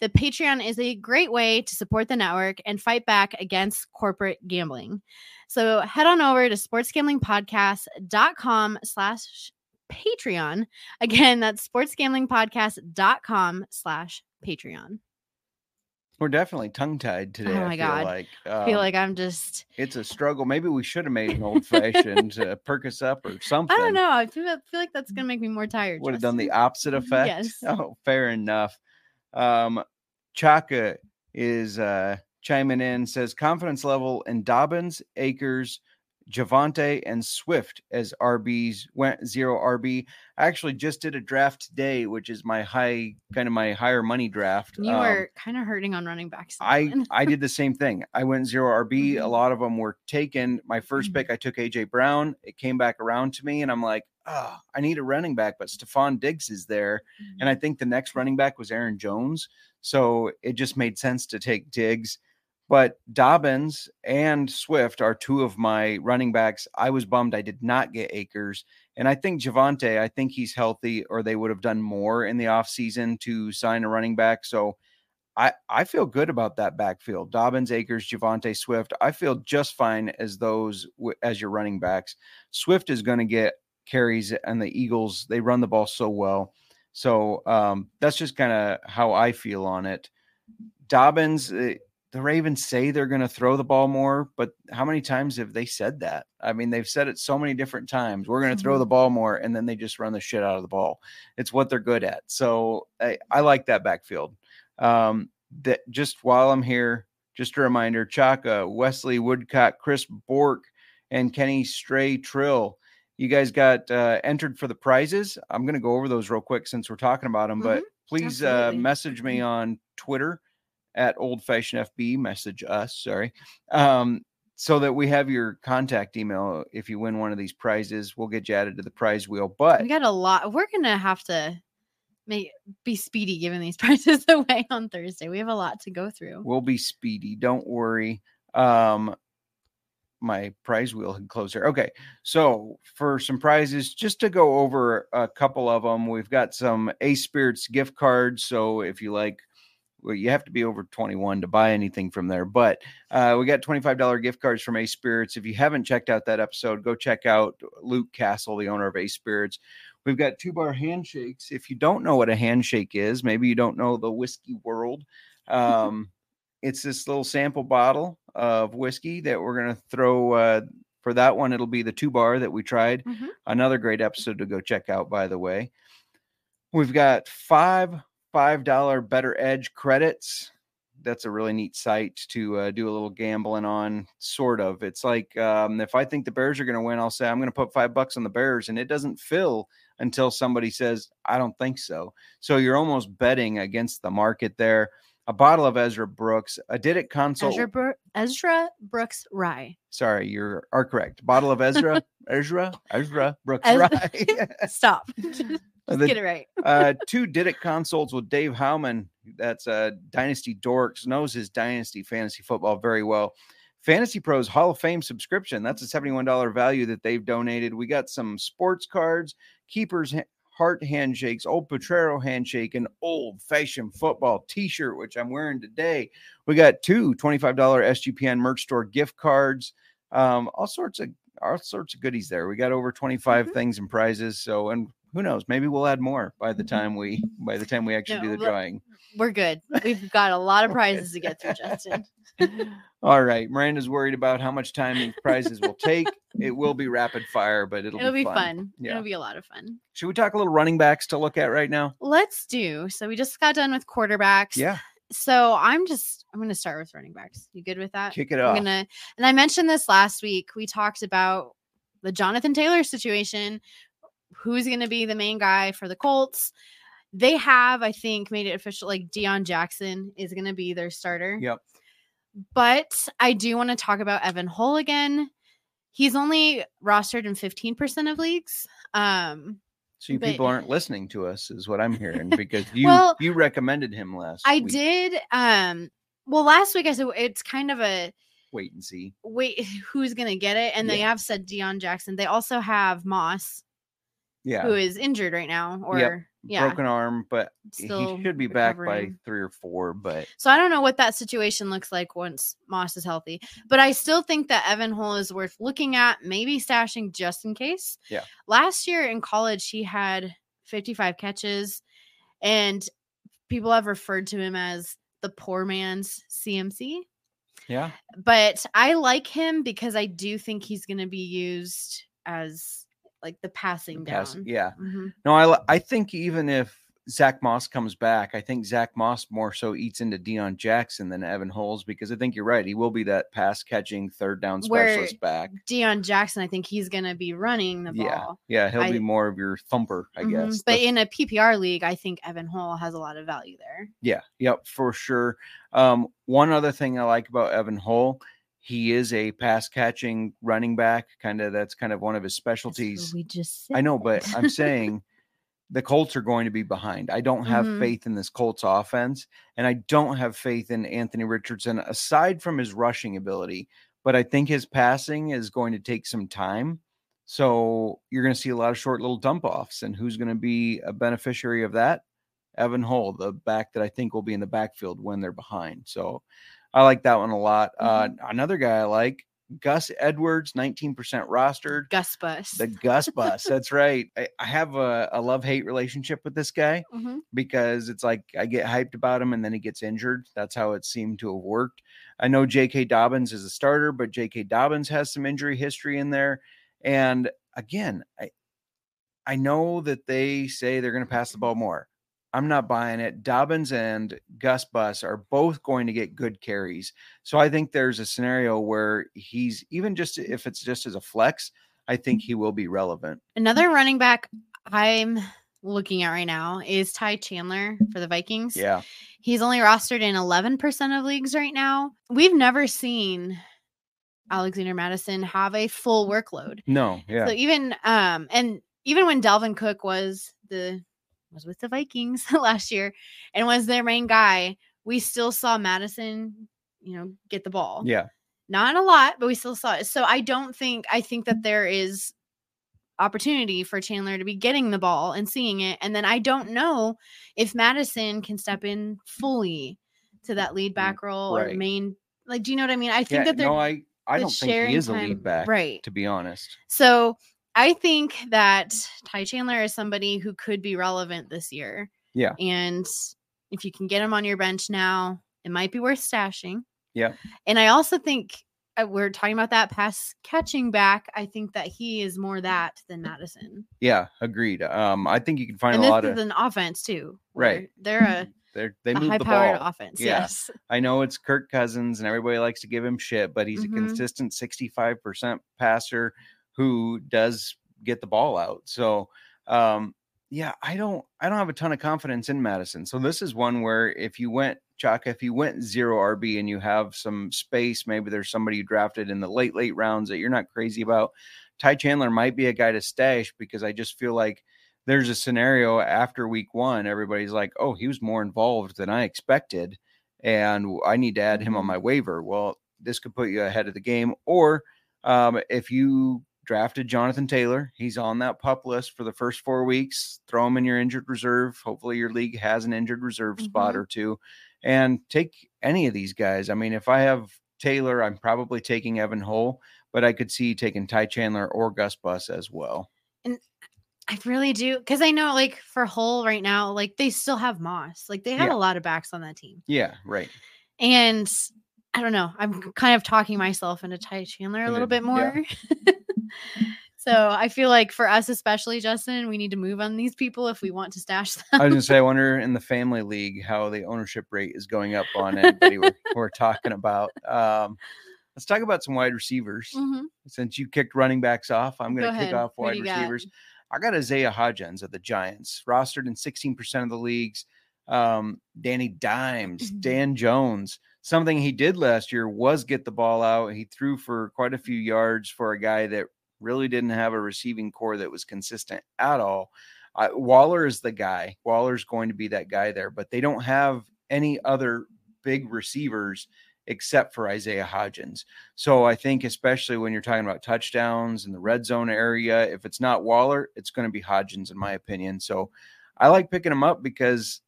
The Patreon is a great way to support the network and fight back against corporate gambling. So head on over to sportsgamblingpodcast.com slash Patreon. Again, that's sportsgamblingpodcast.com slash Patreon. We're definitely tongue tied today. Oh I my feel God. like I feel Um, like I'm just, it's a struggle. Maybe we should have made an old fashioned to perk us up or something. I don't know. I feel, I feel like that's going to make me more tired. Would have done the opposite effect. Yes. Oh, fair enough. Um, Chaka is uh, chiming in, says confidence level in Dobbins, Akers, Javonte, and Swift as RBs went zero RB. I actually just did a draft today, which is my high kind of my higher money draft. You Um, were kind of hurting on running backs. I. I did the same thing. I went zero RB. A Mhm. lot of them were taken. My 1st Mhm. pick, I took AJ Brown. It came back around to me, and I'm like, oh, I need a running back, but Stefon Diggs is there, and I think the next running back was Aaron Jones. So it just made sense to take Diggs. But Dobbins and Swift are two of my running backs. I was bummed I did not get Akers. And I think Javonte, I think he's healthy, or they would have done more in the offseason to sign a running back. So I, I feel good about that backfield. Dobbins, Akers, Javonte, Swift. I feel just fine as those as your running backs. Swift is going to get carries, and the Eagles they run the ball so well. So um, that's just kind of how I feel on it. Dobbins, eh, the Ravens say they're going to throw the ball more, but how many times have they said that? I mean, they've said it so many different times. We're going to throw Mhm. the ball more, and then they just run the shit out of the ball. It's what they're good at. So I, I like that backfield. Um, that just while I'm here, just a reminder: Chaka, Wesley Woodcock, Chris Bork, and Kenny Stray Trill. You guys got uh, entered for the prizes. I'm going to go over those real quick since we're talking about them. But please uh, message me on Twitter at Old Fashioned FB. Message us, sorry, um, so that we have your contact email. If you win one of these prizes, we'll get you added to the prize wheel. But We got a lot. We're gonna have to make be speedy giving these prizes away on Thursday. We have a lot to go through. We'll be speedy. Don't worry. Um, my prize wheel had closed here. Okay. So for some prizes, just to go over a couple of them, we've got some A Spirits gift cards. So if you like, well, you have to be over 21 to buy anything from there. But uh, we got $25 gift cards from A Spirits. If you haven't checked out that episode, go check out Luke Castle, the owner of A Spirits. We've got two bar handshakes. If you don't know what a handshake is, maybe you don't know the whiskey world. Um, it's this little sample bottle of whiskey that we're going to throw. Uh, for that one, it'll be the two bar that we tried. Mhm. Another great episode to go check out, by the way. We've got five $5 Better Edge credits. That's a really neat site to uh, do a little gambling on, sort of. It's like um, if I think the Bears are going to win, I'll say I'm going to put five bucks on the Bears, and it doesn't fill until somebody says, I don't think so. So you're almost betting against the market there. A bottle of Ezra Brooks, a Did It console. Ezra, Bro- Ezra Brooks Rye. Sorry, you are correct. Bottle of Ezra, Ezra, Ezra Brooks. Right. Stop. Just The- get it right. uh, two Did It consults with Dave Howman. That's uh, Dynasty Dorks, knows his Dynasty fantasy football very well. Fantasy Pros Hall of Fame subscription. That's a $71 value that they've donated. We got some sports cards, Keepers Heart handshakes, Old Potrero handshake, and old fashioned football t shirt, which I'm wearing today. We got two $25 SGPN merch store gift cards, um, all sorts of all sorts of goodies there. We got over 25 Mhm. things and prizes. So, and who knows, maybe we'll add more by the Mhm. time we by the time we actually No, do the drawing. We're good. We've got a lot of prizes to get through, Justin. All right, Miranda's worried about how much time these prizes will take. It will be rapid fire, but it'll, It'll, be, be fun. fun. Yeah. It'll be a lot of fun. Should we talk a little running backs to look at right now? Let's do. So we just got done with quarterbacks. Yeah, So I'm just I'm gonna start with running backs. You good with that? kick it I'm off. gonna and I mentioned this last week. We talked about the Jonathan Taylor situation. Who's gonna be the main guy for the Colts? They have, I think, made it official. Like Deon Jackson is gonna be their starter. Yep. But I do want to talk about Evan Hull again. He's only rostered in 15% of leagues. Um, So you but- people aren't listening to us, is what I'm hearing, because you Well, you recommended him last. I week. did. Um, well, last week I said it's kind of a Wait and see. wait, who's gonna get it? And they have said Deon Jackson. They also have Moss, Yeah, who is injured right now, or yeah, broken arm, but still he should be back by three or four. But So I don't know what that situation looks like once Moss is healthy, but I still think that Evan Hull is worth looking at, maybe stashing just in case. Yeah. Last year in college, he had 55 catches, and people have referred to him as the poor man's CMC. yeah, But I like him because I do think he's going to be used as like the passing pass- down. yeah. Mhm. No, I I think even if Zach Moss comes back, I think Zach Moss more so eats into Deon Jackson than Evan Hull because I think you're right. He will be that pass catching third down Where specialist back. Deon Jackson, I think he's going to be running the Yeah, ball. yeah, he'll I- be more of your thumper, I Mhm. guess. But in a PPR league, I think Evan Hull has a lot of value there. yeah, yep, for sure. Um, one other thing I like about Evan Hull, he is a pass catching running back. Kind of that's kind of one of his specialties. We just I know, but. I'm saying the Colts are going to be behind. I don't have Mhm. faith in this Colts offense, and I don't have faith in Anthony Richardson aside from his rushing ability. But I think his passing is going to take some time. So you're going to see a lot of short little dump offs. And who's going to be a beneficiary of that? Evan Hull, the back that I think will be in the backfield when they're behind. So I like that one a lot. Uh, another guy I like, Gus Edwards, 19% rostered. Gus Bus. The Gus bus. That's right. I, I have a, a love hate relationship with this guy Mhm. because it's like I get hyped about him and then he gets injured. That's how it seemed to have worked. I know J.K. Dobbins is a starter, but J.K. Dobbins has some injury history in there. And again, I I know that they say they're going to pass the ball more. I'm not buying it. Dobbins and Gus Bus are both going to get good carries. So I think there's a scenario where he's even just if it's just as a flex, I think he will be relevant. Another running back I'm looking at right now is Ty Chandler for the Vikings. Yeah. He's only rostered in 11% of leagues right now. We've never seen Alexander Mattison have a full workload. No, yeah. So even um and even when Dalvin Cook was the was with the Vikings last year and was their main guy, we still saw Mattison, you know, get the ball. yeah. Not a lot, but we still saw it. So I don't think I think that there is opportunity for Chandler to be getting the ball and seeing it. And then I don't know if Mattison can step in fully to that lead mm, back role or main like do you know what I mean? I think Yeah, that they're no, I I don't think he is a lead back, Right. to be honest. So I think that Ty Chandler is somebody who could be relevant this year. Yeah. And if you can get him on your bench now, it might be worth stashing. Yeah. And I also think uh, we're talking about that pass catching back. I think that he is more that than Mattison. Yeah, agreed. Um, I think you can find and a this lot is of an offense too. Right. where They're a, they're, they a move high the powered ball. offense. Yeah. Yes. I know it's Kirk Cousins and everybody likes to give him shit, but he's Mhm. a consistent 65% passer who does get the ball out. So, um, yeah, I don't I don't have a ton of confidence in Mattison. So this is one where if you went Chaka, if you went zero RB and you have some space, maybe there's somebody you drafted in the late, late rounds that you're not crazy about. Ty Chandler might be a guy to stash because I just feel like there's a scenario after week one, everybody's like, oh, he was more involved than I expected. And I need to add him on Mhm. my waiver. Well, this could put you ahead of the game. Or um, if you drafted Jonathan Taylor, he's on that pup list for the first four weeks. Throw him in your injured reserve. Hopefully, your league has an injured reserve spot Mhm. or two. And take any of these guys. I mean, if I have Taylor, I'm probably taking Evan Hull, but I could see taking Ty Chandler or Gus Bus as well. And I really do. Cause I know like for Hull right now, like they still have Moss. Like they have Yeah. a lot of backs on that team. Yeah, right. And I don't know. I'm kind of talking myself into Ty Chandler a little bit yeah. so I feel like for us, especially Justin, we need to move on these people if we want to stash them. I was gonna say, I wonder in the family league how the ownership rate is going up on anybody we're, we're talking about. Um, let's talk about some wide receivers. Mhm. Since you kicked running backs off, I'm gonna kick ahead. off wide you got? receivers. I got Isaiah Hodgins of the Giants, rostered in 16% of the leagues. Um, Danny Dimes, Mhm. Dan Jones. Something he did last year was get the ball out. He threw for quite a few yards for a guy that really didn't have a receiving corps that was consistent at all. Uh, Waller is the guy. Waller's going to be that guy there, but they don't have any other big receivers except for Isaiah Hodgins. So I think, especially when you're talking about touchdowns in the red zone area, if it's not Waller, it's going to be Hodgins, in my opinion. So I like picking him up because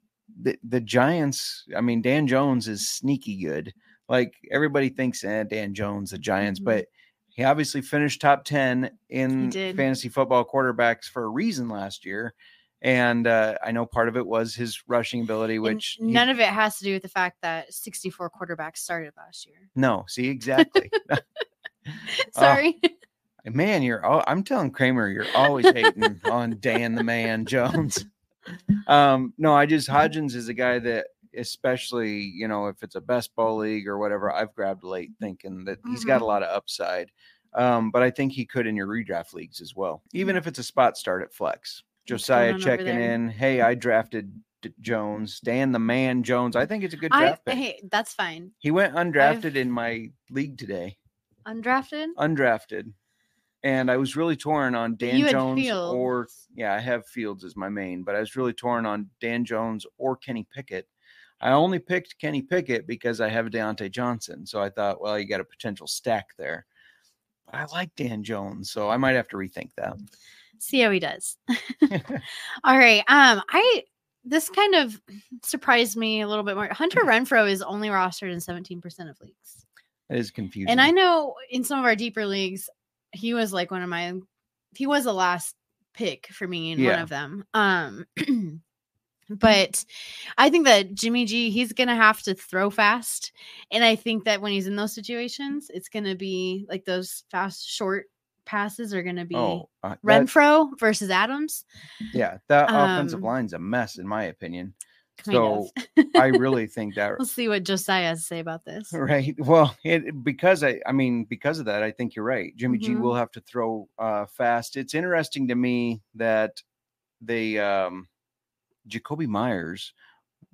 the, the Giants, I mean, Dan Jones is sneaky good. Like everybody thinks, eh, Dan Jones, the Giants, Mhm. but he obviously finished top 10 in fantasy football quarterbacks for a reason last year. And uh, I know part of it was his rushing ability, And which he- none of it has to do with the fact that 64 quarterbacks started last year. no, see, exactly. Sorry. Man, you're all, I'm telling Kramer, you're always hating on Dan the man Jones. Um, no, I just Hodgins is a guy that especially, you know, if it's a best ball league or whatever, I've grabbed late thinking that he's got a lot of upside. Um, but I think he could in your redraft leagues as well, even if it's a spot start at flex. Josiah checking in. Hey, I drafted Jones, Dan the man Jones. I think it's a good I, draft pick. hey, that's fine. He went undrafted I've- in my league today. Undrafted? Undrafted. and I was really torn on Dan You Jones or yeah, I have Fields as my main, but I was really torn on Dan Jones or Kenny Pickett. I only picked Kenny Pickett because I have Diontae Johnson, so I thought, well, you got a potential stack there. But I like Dan Jones, so I might have to rethink that. See how he does. All right. Um, I this kind of surprised me a little bit more. Hunter Renfrow is only rostered in 17% of leagues. It is confusing. And I know in some of our deeper leagues, he was like one of my he was the last pick for me in one of them. Um but I think that Jimmy G he's going to have to throw fast and I think that when he's in those situations it's going to be like those fast short passes are going to be oh, uh, that- Renfrow versus Adams. yeah, that offensive Um, line's a mess in my opinion. So. I really think that We'll see what Josiah has to say about this. Right. Well, it because I I mean because of that, I think you're right. Jimmy G Mhm. will have to throw uh fast. It's interesting to me that they um Jakobi Meyers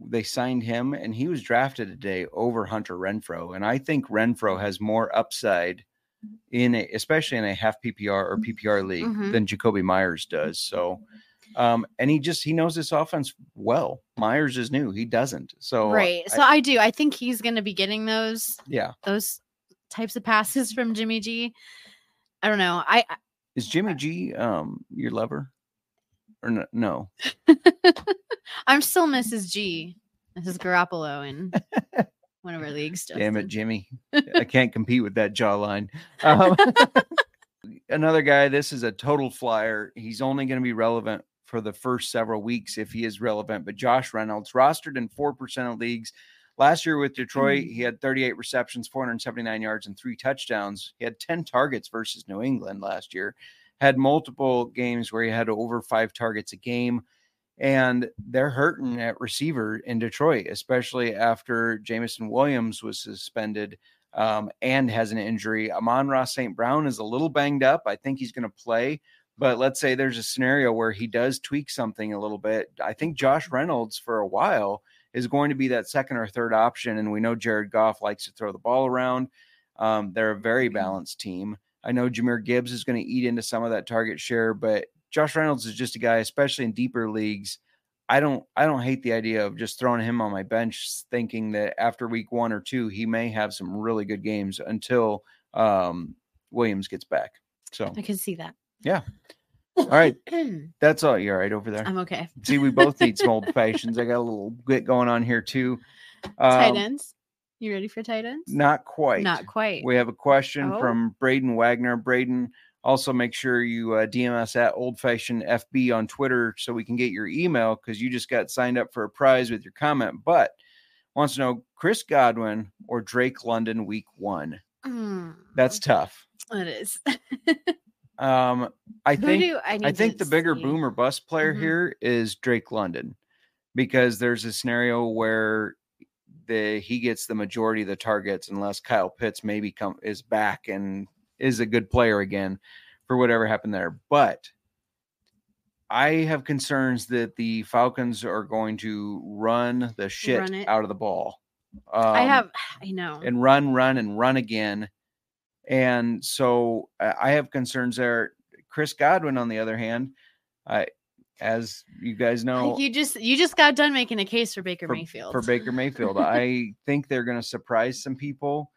they signed him and he was drafted today over Hunter Renfrow and I think Renfrow has more upside in a, especially in a half PPR or PPR league Mhm. than Jakobi Meyers does. So um and he just he knows this offense well. Meyers is new. He doesn't. So right. I- So I, do. I think he's going to be getting those yeah. those types of passes from Jimmy G. I don't know. I I- Is Jimmy G um your lover? Or no? no? I'm still Mrs. G. Mrs. Garoppolo in one of our leagues. Damn it, Jimmy. I can't compete with that jawline. Um, another guy, this is a total flyer. He's only going to be relevant for the first several weeks if he is relevant. But Josh Reynolds, rostered in 4% of leagues. Last year with Detroit, he had 38 receptions, 479 yards, and three touchdowns. He had 10 targets versus New England last year. Had multiple games where he had over five targets a game. And they're hurting at receiver in Detroit, especially after Jameson Williams was suspended um, and has an injury. Amon-Ra St. Brown is a little banged up. I think he's going to play. But let's say there's a scenario where he does tweak something a little bit. I think Josh Reynolds, for a while, is going to be that second or third option. And we know Jared Goff likes to throw the ball around. Um, they're a very balanced team. I know Jahmyr Gibbs is going to eat into some of that target share, but Josh Reynolds is just a guy, especially in deeper leagues. I don't I don't hate the idea of just throwing him on my bench thinking that after week 1 or 2 he may have some really good games until um Williams gets back. So, I can see that. Yeah. All right, that's all you all right over there. I'm okay. See, we both need some old fashions. I got a little bit going on here too. tight Um, ends. You ready for tight ends? Not quite. Not quite. We have a question Oh. from Braden Wagner. Braden, also make sure you uh, DM us at Old Fashioned FB on Twitter so we can get your email because you just got signed up for a prize with your comment. But wants to know Chris Godwin or Drake London week one. Mm, That's tough. it is. Um, I Who think I I think the bigger see? boom or bust player Mhm. here is Drake London because there's a scenario where the he gets the majority of the targets unless Kyle Pitts maybe come is back and is a good player again for whatever happened there. But I have concerns that the Falcons are going to run the shit Run out of the ball. Um, I have. I know. and run, run, and run again. And so uh, I have concerns there. Chris Godwin, on the other hand, I, as you guys know, you just you just got done making a case for Baker for, Mayfield. for Baker Mayfield, I think they're going to surprise some people.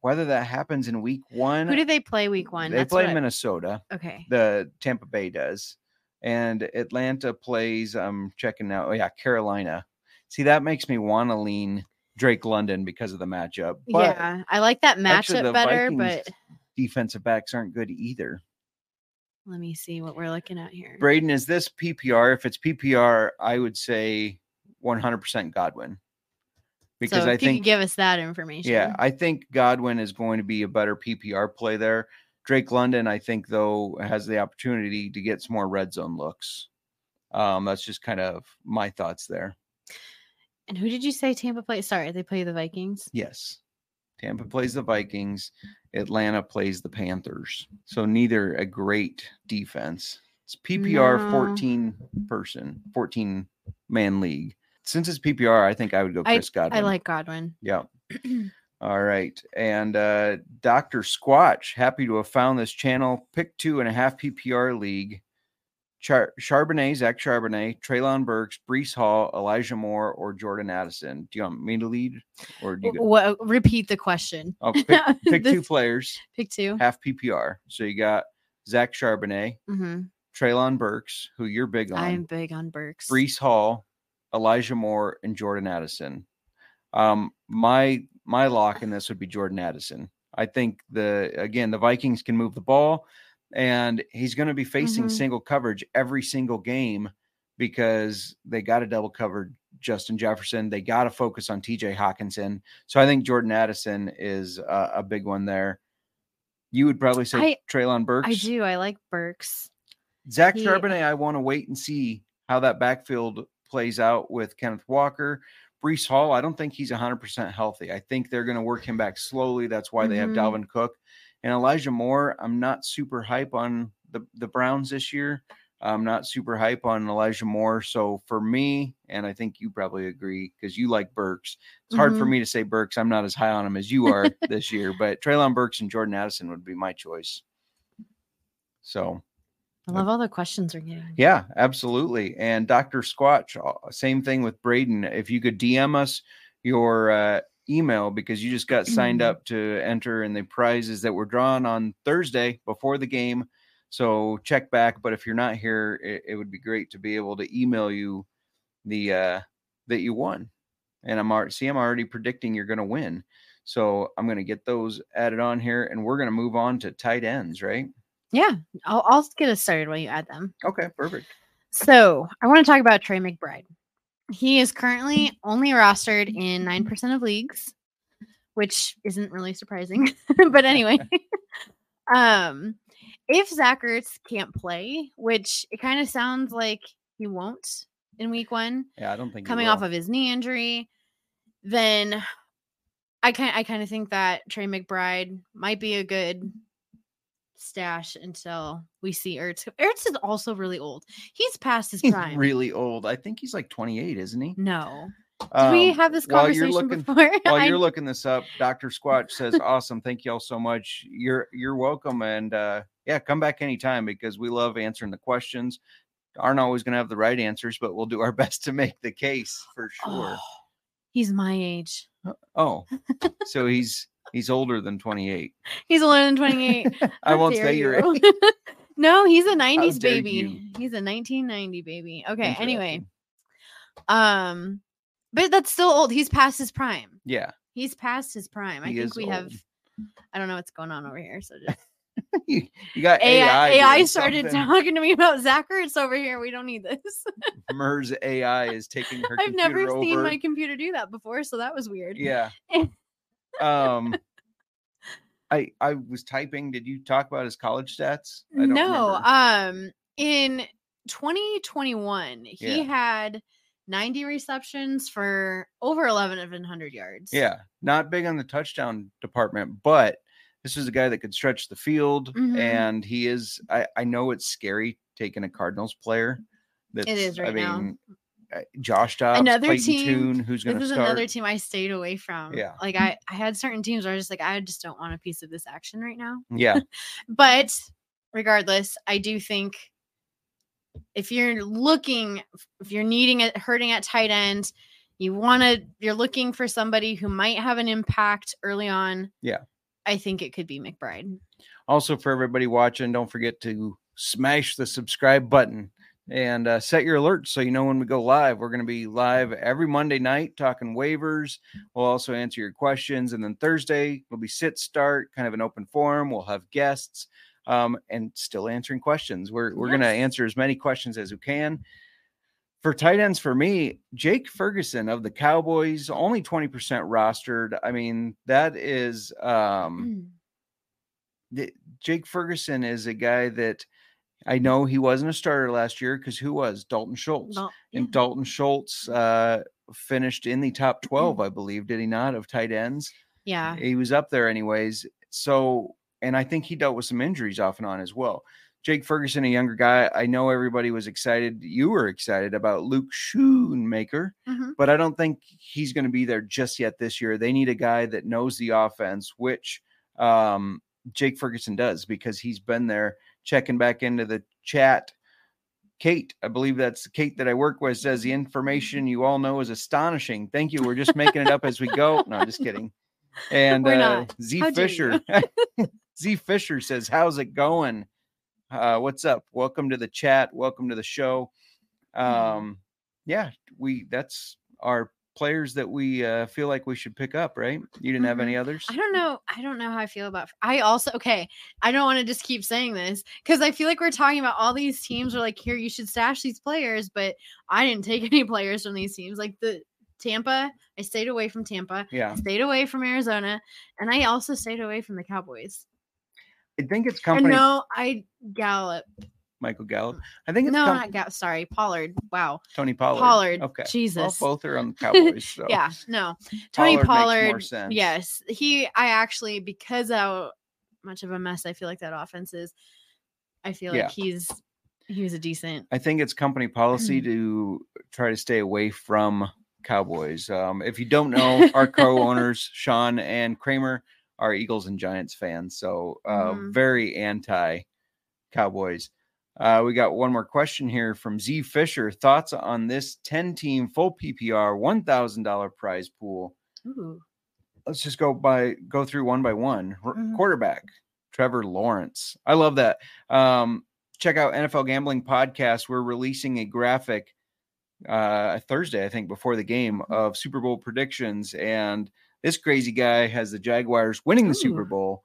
Whether that happens in week one, Who do they play week one? they That's play what Minnesota. Okay. The Tampa Bay does, and Atlanta plays. I'm checking now. Oh yeah, Carolina. See, that makes me want to lean Drake London because of the matchup. But yeah, I like that matchup better, Vikings but defensive backs aren't good either. Let me see what we're looking at here. Braden, is this PPR? If it's PPR, I would say 100% Godwin. Because so I think, give us that information. yeah, I think Godwin is going to be a better PPR play there. Drake London, I think, though, has the opportunity to get some more red zone looks. Um, that's just kind of my thoughts there. And who did you say Tampa plays? Sorry, they play the Vikings. Yes. Tampa plays the Vikings. Atlanta plays the Panthers. So neither a great defense. It's PPR No. 14 person, 14 man league. Since it's PPR, I think I would go I- Chris Godwin. I like Godwin. Yeah. All right. And uh, Dr. Squatch, happy to have found this channel. Pick two and a half PPR league. Char- Charbonnet, Zach Charbonnet, Treylon Burks, Breece Hall, Elijah Moore, or Jordan Addison. Do you want me to lead? Or do you go- Wha- repeat the question. oh, pick, pick two players, Pick two. half PPR. So you got Zach Charbonnet, hmm Treylon Burks, who you're big on, I'm big on Burks. Breece Hall, Elijah Moore, and Jordan Addison. Um, my my lock in this would be Jordan Addison. I think the again the Vikings can move the ball, and he's going to be facing Mhm. single coverage every single game because they got to double cover Justin Jefferson. They got to focus on T.J. Hockenson. So I think Jordan Addison is a, a big one there. You would probably say I- Treylon Burks. I do. I like Burks. Zach He- Charbonnet, I want to wait and see how that backfield plays out with Kenneth Walker. Breece Hall, I don't think he's 100% healthy. I think they're going to work him back slowly. That's why they have Mhm. Dalvin Cook. And Elijah Moore, I'm not super hype on the, the Browns this year. I'm not super hype on Elijah Moore. So for me, and I think you probably agree because you like Burks, it's hard for Mhm. me to say Burks. I'm not as high on him as you are this year, but Treylon Burks and Jordan Addison would be my choice. So I love all the questions we're getting. yeah, absolutely. And Dr. Squatch, uh, same thing with Braden. If you could DM us your uh, email because you just got signed up to enter in the prizes that were drawn on Thursday before the game. So check back. But if you're not here, it, it would be great to be able to email you the uh, that you won. And I'm already see I'm already predicting you're going to win. So I'm going to get those added on here, and we're going to move on to tight ends, right? Yeah, I'll, I'll get us started while you add them. Okay, perfect. So I want to talk about Trey McBride. He is currently only rostered in 9% of leagues, which isn't really surprising. but anyway, um, if Zach Ertz can't play, which it kind of sounds like he won't in week one, Yeah, I don't think coming off of his knee injury, then I kind I kind of think that Trey McBride might be a good stash until we see Ertz. Ertz is also really old. He's past his He's prime. really old. I think he's like 28, isn't he? no. Did we Um, have this conversation while you're looking- before? While you're looking this up, Dr. Squatch says, "Awesome, thank you all so much. You're you're welcome, and uh, yeah, come back anytime because we love answering the questions. Aren't always going to have the right answers, but we'll do our best to make the case for sure. Oh, he's my age. Oh, so he's he's older than 28. He's older than 28. I won't say your you. age. no, he's a 90s baby. you. He's a 1990 baby. Okay, anyway. Um but that's still old. He's past his prime. Yeah, He's past his prime. I think we have. I don't know what's going on over here. So just you, you got AI, AI. AI, started something. talking to me about Zach Ertz over here. We don't need this. Mers AI is taking her. I've never computer seen over. my computer do that before, so that was weird. Yeah. Um I I was typing. Did you talk about his college stats? I don't no, remember. um in 2021, he Yeah. had 90 receptions for over 1100 yards. yeah, not big on the touchdown department, but this is a guy that could stretch the field, Mhm. and he is. I I know it's scary taking a Cardinals player. That's, is I right now. mean, uh, Uh, Josh Dobbs, Another Clayton team- Tune, who's going This to is start. another team I stayed away from. Yeah. Like I, I had certain teams where I was just like, I just don't want a piece of this action right now. Yeah, But regardless, I do think if you're looking, if you're needing it, hurting at tight end, you want to, you're looking for somebody who might have an impact early on. Yeah. I think it could be McBride. Also, for everybody watching, don't forget to smash the subscribe button and uh, set your alerts so you know when we go live. We're going to be live every Monday night talking waivers. We'll also answer your questions. And then Thursday will be sit start, kind of an open forum. We'll have guests um, and still answering questions. We're, we're going to answer as many questions as we can. For tight ends, for me, Jake Ferguson of the Cowboys, only 20% rostered. I mean, that is. Um, the- Jake Ferguson is a guy that I know he wasn't a starter last year because who was Dalton Schultz? Not- And. Dalton Schultz uh, finished in the top 12, I believe, did he not, of tight ends? yeah. He was up there, anyways. So, and I think he dealt with some injuries off and on as well. Jake Ferguson, a younger guy. I know everybody was excited. You were excited about Luke Schoonmaker, Mhm. but I don't think he's going to be there just yet this year. They need a guy that knows the offense, which um, Jake Ferguson does because he's been there checking back into the chat. Kate, I believe that's Kate that I work with, says the information you all know is astonishing. Thank you. We're just making it up as we go. No, I'm just kidding. And uh. Z How Fisher, Z Fisher says, "How's it going? Uh, what's up? Welcome to the chat. Welcome to the show. Um, yeah, we that's our players that we uh, feel like we should pick up. Right? You didn't have any others? I don't know. I don't know how I feel about. I also okay. I don't want to just keep saying this because I feel like we're talking about all these teams are like here you should stash these players, but I didn't take any players from these teams. Like the Tampa, I stayed away from Tampa. Yeah, I stayed away from Arizona, and I also stayed away from the Cowboys. I think it's And company. no, I Gallup. Michael Gallup. I think it's No, com- not Gallup. Sorry, Pollard. Wow, Tony Pollard. Pollard. Okay. Jesus. Well, both are on the Cowboys. So. Yeah, no. Tony Pollard Pollard. Yes, he. I actually because how much of a mess I feel like that offense is. I feel Yeah. like he's he was a decent. I think it's company policy Mm. to try to stay away from Cowboys. Um, if you don't know, our co-owners Sean and Kramer are Eagles and Giants fans, so uh, Mhm. very anti Cowboys. Uh, we got one more question here from Z Fisher. Thoughts on this 10-team full PPR $1,000 prize pool? Ooh. let's just go by go through one by one. Mhm. Quarterback Trevor Lawrence. I love that. Um, check out NFL Gambling Podcast. We're releasing a graphic uh Thursday, I think, before the game Mm-hmm. of Super Bowl predictions, and this crazy guy has the Jaguars winning the Super Bowl.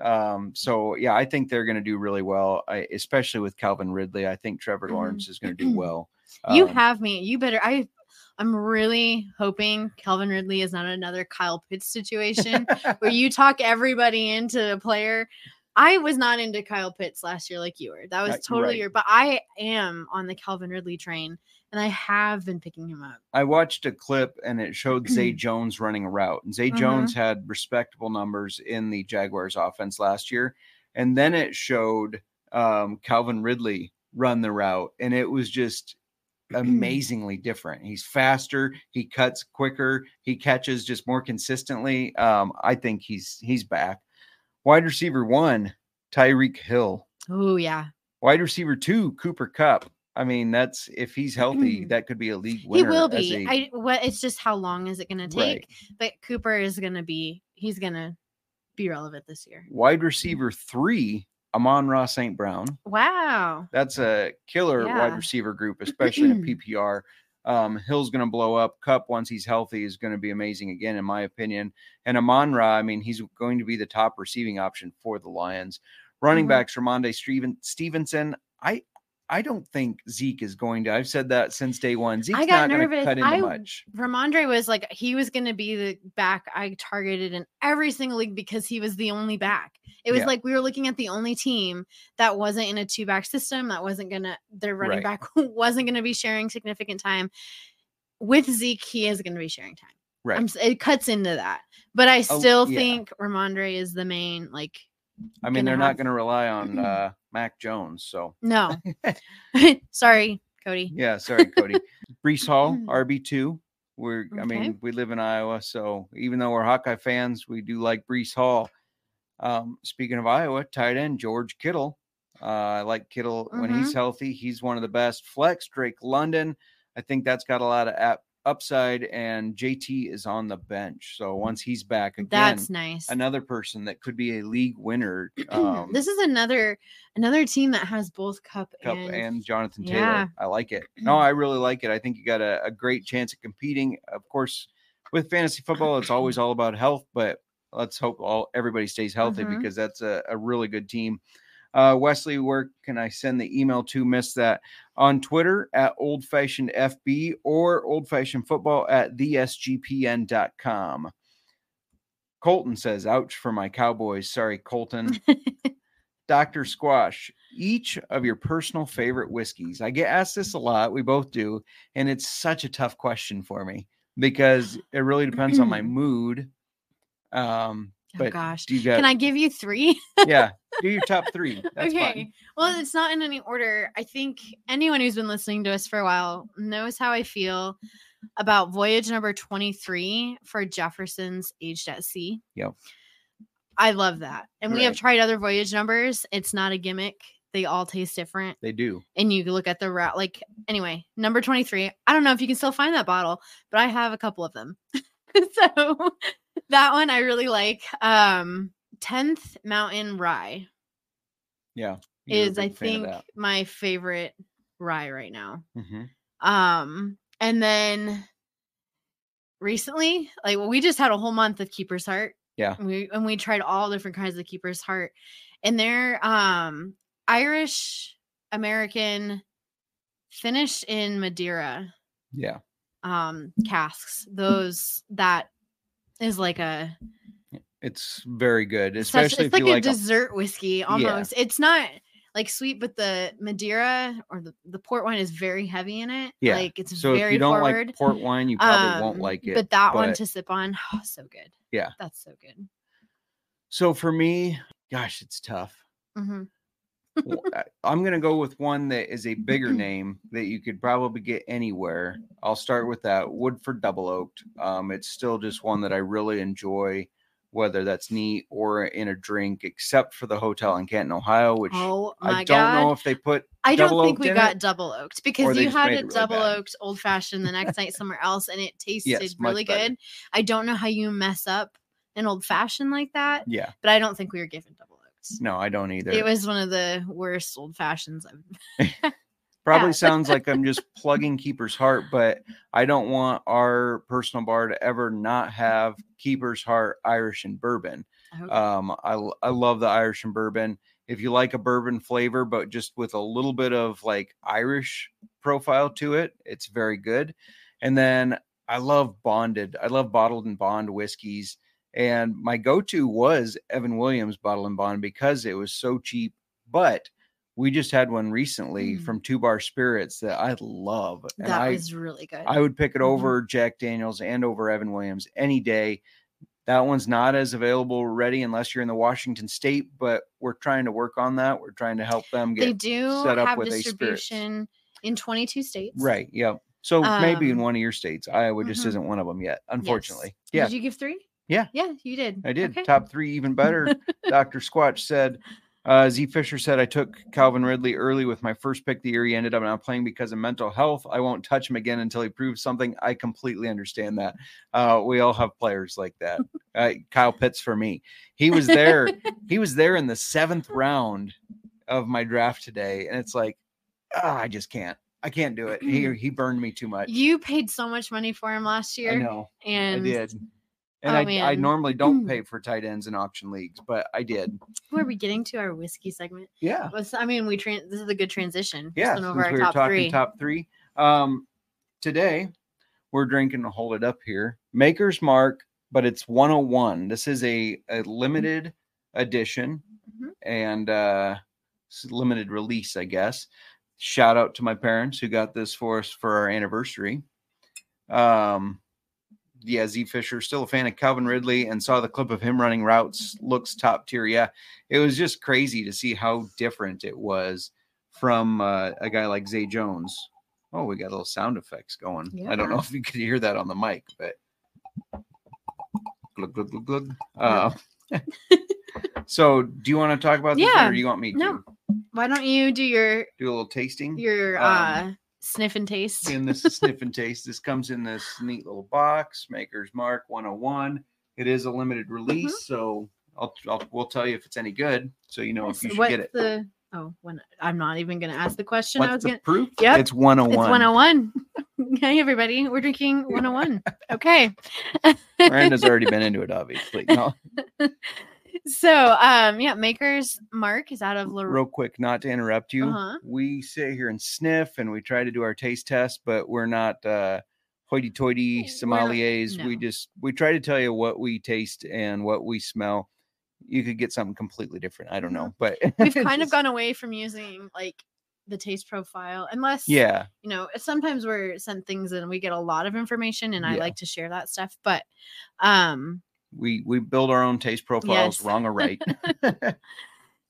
Um, so yeah, I think they're going to do really well, I, especially with Calvin Ridley. I think Trevor Mhm. Lawrence is going to do well. You Um, have me. You better. I. I'm really hoping Calvin Ridley is not another Kyle Pitts situation where you talk everybody into a player. I was not into Kyle Pitts last year like you were. That was totally right. your. But I am on the Calvin Ridley train, and I have been picking him up. I watched a clip and it showed Zay Jones running a route. And Zay Mhm. Jones had respectable numbers in the Jaguars offense last year. And then it showed um, Calvin Ridley run the route. And it was just amazingly different. He's faster, he cuts quicker, he catches just more consistently. Um, I think he's he's back. Wide receiver one, Tyreek Hill. Oh yeah, Wide receiver two, Cooper Kupp. I mean, that's if he's healthy, mm. that could be a league he will be. a- I what? It's just how long is it going to take? Right. But Cooper is going to be. He's going to be relevant this year. wide receiver three, Amon-Ra St. Brown. Wow. That's a killer Yeah. wide receiver group, especially in PPR. Um, Hill's going to blow up. Kupp, once he's healthy, is going to be amazing again, in my opinion. And Amon Ra, I mean, he's going to be the top receiving option for the Lions. Running Mhm. backs, Ramonde Steven, Stevenson. I I don't think Zeke is going to. I've said that since day one. Zeke's got not going to nervous. cut into I- much. Rhamondre was like he was going to be the back I targeted in every single league because he was the only back. It was Yeah. like we were looking at the only team that wasn't in a two back system that wasn't going to their running Right. back wasn't going to be sharing significant time. With Zeke, he is going to be sharing time. Right. I'm, it cuts into that, but I Oh, still yeah. think Rhamondre is the main. Like, I mean, they're not going to rely on uh, Mac Jones. So no, sorry, Cody. Yeah, sorry, Cody. Breece Hall, Mm. RB two. We're, I mean, we live in Iowa, so even though we're Hawkeye fans, we do like Breece Hall. Um, speaking of Iowa, tight end George Kittle. Uh, I like Kittle when Mm-hmm. he's healthy. He's one of the best. Flex Drake London. I think that's got a lot of app upside, and JT is on the bench. So once he's back again, That's nice. another person that could be a league winner. Um, this is another another team that has both Kupp, Kupp and, and, Jonathan Taylor. Yeah. I like it. No, I really like it. I think you got a, a great chance at competing. Of course, with fantasy football, it's always all about health, but let's hope all everybody stays healthy Mhm. because that's a, a really good team. Uh, Wesley, where can I send the email to? Miss that on Twitter at old fashioned FB or old fashioned football at thesgpn.com. Colton says, ouch for my Cowboys. Sorry, Colton. Dr. Squatch, each of your personal favorite whiskeys. I get asked this a lot. We both do. And it's such a tough question for me because it really depends on my mood. Um, Oh But gosh. do you got? Can I give you three? yeah, do your top three. That's okay. fine. Well, it's not in any order. I think anyone who's been listening to us for a while knows how I feel about voyage number 23 for Jefferson's Aged at Sea. Yep. I love that. And we have tried other voyage numbers. It's not a gimmick. They all taste different. They do. And you look at the route. Like, anyway, number 23. I don't know if you can still find that bottle, but I have a couple of them. so that one I really like. Um 10th Mountain Rye Yeah. is I big fan of think my favorite rye right now. Mhm. Um, and then recently, like well, we just had a whole month of Keeper's Heart. Yeah. And we and we tried all different kinds of Keeper's Heart, and they're um Irish American finished in Madeira Yeah. um casks. Those that is like a It's very good, especially it's if like you a like a- dessert whiskey almost. It's not like sweet, but the Madeira or the, the port wine is very heavy in it. Yeah. Like it's So if very you don't forward. like port wine, you probably won't Um, like it. But that one to sip on, oh, so good. Yeah. That's so good. So for me, gosh, it's tough. hmm I- I'm gonna go with one that is a bigger name that you could probably get anywhere. I'll start with that Woodford Double Oaked. Um, it's still just one that I really enjoy, whether that's neat or in a drink, except for the hotel in Canton, Ohio, which Oh I don't god. know if they put. I don't think we got it, double oaked because you had a really double bad. oaked old fashioned the next night somewhere else and it tasted Yes, really better. good. I don't know how you mess up an old fashioned like that, Yeah, but I don't think we were given double. No, I don't either. It was one of the worst old fashions I've Probably sounds like I'm just plugging Keeper's Heart, but I don't want our personal bar to ever not have Keeper's Heart Irish and bourbon. Okay. Um, I I love the Irish and bourbon. If you like a bourbon flavor, but just with a little bit of like Irish profile to it, it's very good. And then I love bonded. I love bottled and bond whiskeys. And my go-to was Evan Williams bottle and bond because it was so cheap. But we just had one recently Mm. from Two Bar Spirits that I love. And that I was really good. I would pick it Mhm. over Jack Daniels and over Evan Williams any day. That one's not as available ready unless you're in the Washington state, but we're trying to work on that. We're trying to help them get they do set up have with a distribution in 22 states. right. Yep. So maybe in Um, one of your states, Iowa just mhm. isn't one of them yet, Yes. unfortunately. Yeah, Did you give three? Yeah. Yeah, you did. I did. Okay. Top three, even better. Dr. Squatch said, uh, Z Fisher said, I took Calvin Ridley early with my first pick the year he ended up not playing because of mental health. I won't touch him again until he proves something. I completely understand that. Uh, we all have players like that. Uh, Kyle Pitts for me. He was there. he was there in the seventh round of my draft today. And it's like, ah, I just can't. I can't do it. He, he burned me too much. You paid so much money for him last year. I know. And I did. And Oh, I, I normally don't pay for tight ends in auction leagues, but I did. who are we getting to our whiskey segment? Yeah. I mean, we tran this is a good transition. Yeah. Since over we were talking three. top three. Um, today we're drinking, to hold it up here, Maker's Mark, but it's 101. This is a, a limited edition Mhm. and uh, limited release, I guess. Shout out to my parents who got this for us for our anniversary. Um, yeah, Z Fisher, still a fan of Calvin Ridley, and saw the clip of him running routes. Looks top tier. Yeah, it was just crazy to see how different it was from uh, a guy like Zay Jones. Oh, we got a little sound effects going. I don't know if you could hear that on the mic, but glug glug glug glug. Uh, so, do you want to talk about this, Yeah. or do you want me to No. Why don't you do your do a little tasting? your Um, uh sniff and taste? in this sniff and taste. This comes in this neat little box, Maker's Mark 101. It is a limited release, Mm-hmm. so I'll, I'll we'll tell you if it's any good, so you know if you should What's get it. the oh when I'm not even gonna ask the question. I What's was the gonna proof? Yep, it's 101. it's 101. hey everybody, we're drinking 101. Okay. Miranda's already been into it, obviously. No, So um yeah, Maker's Mark is out of La- real quick, not to interrupt you. Uh-huh. We sit here and sniff, and we try to do our taste test, but we're not uh, hoity-toity sommeliers. We just we try to tell you what we taste and what we smell. You could get something completely different. I don't know, but Mm-hmm. we've kind of gone away from using like the taste profile unless Yeah, you know sometimes we're sent things and we get a lot of information and i like to share that stuff but um we we build our own taste profiles, Yes. wrong or right.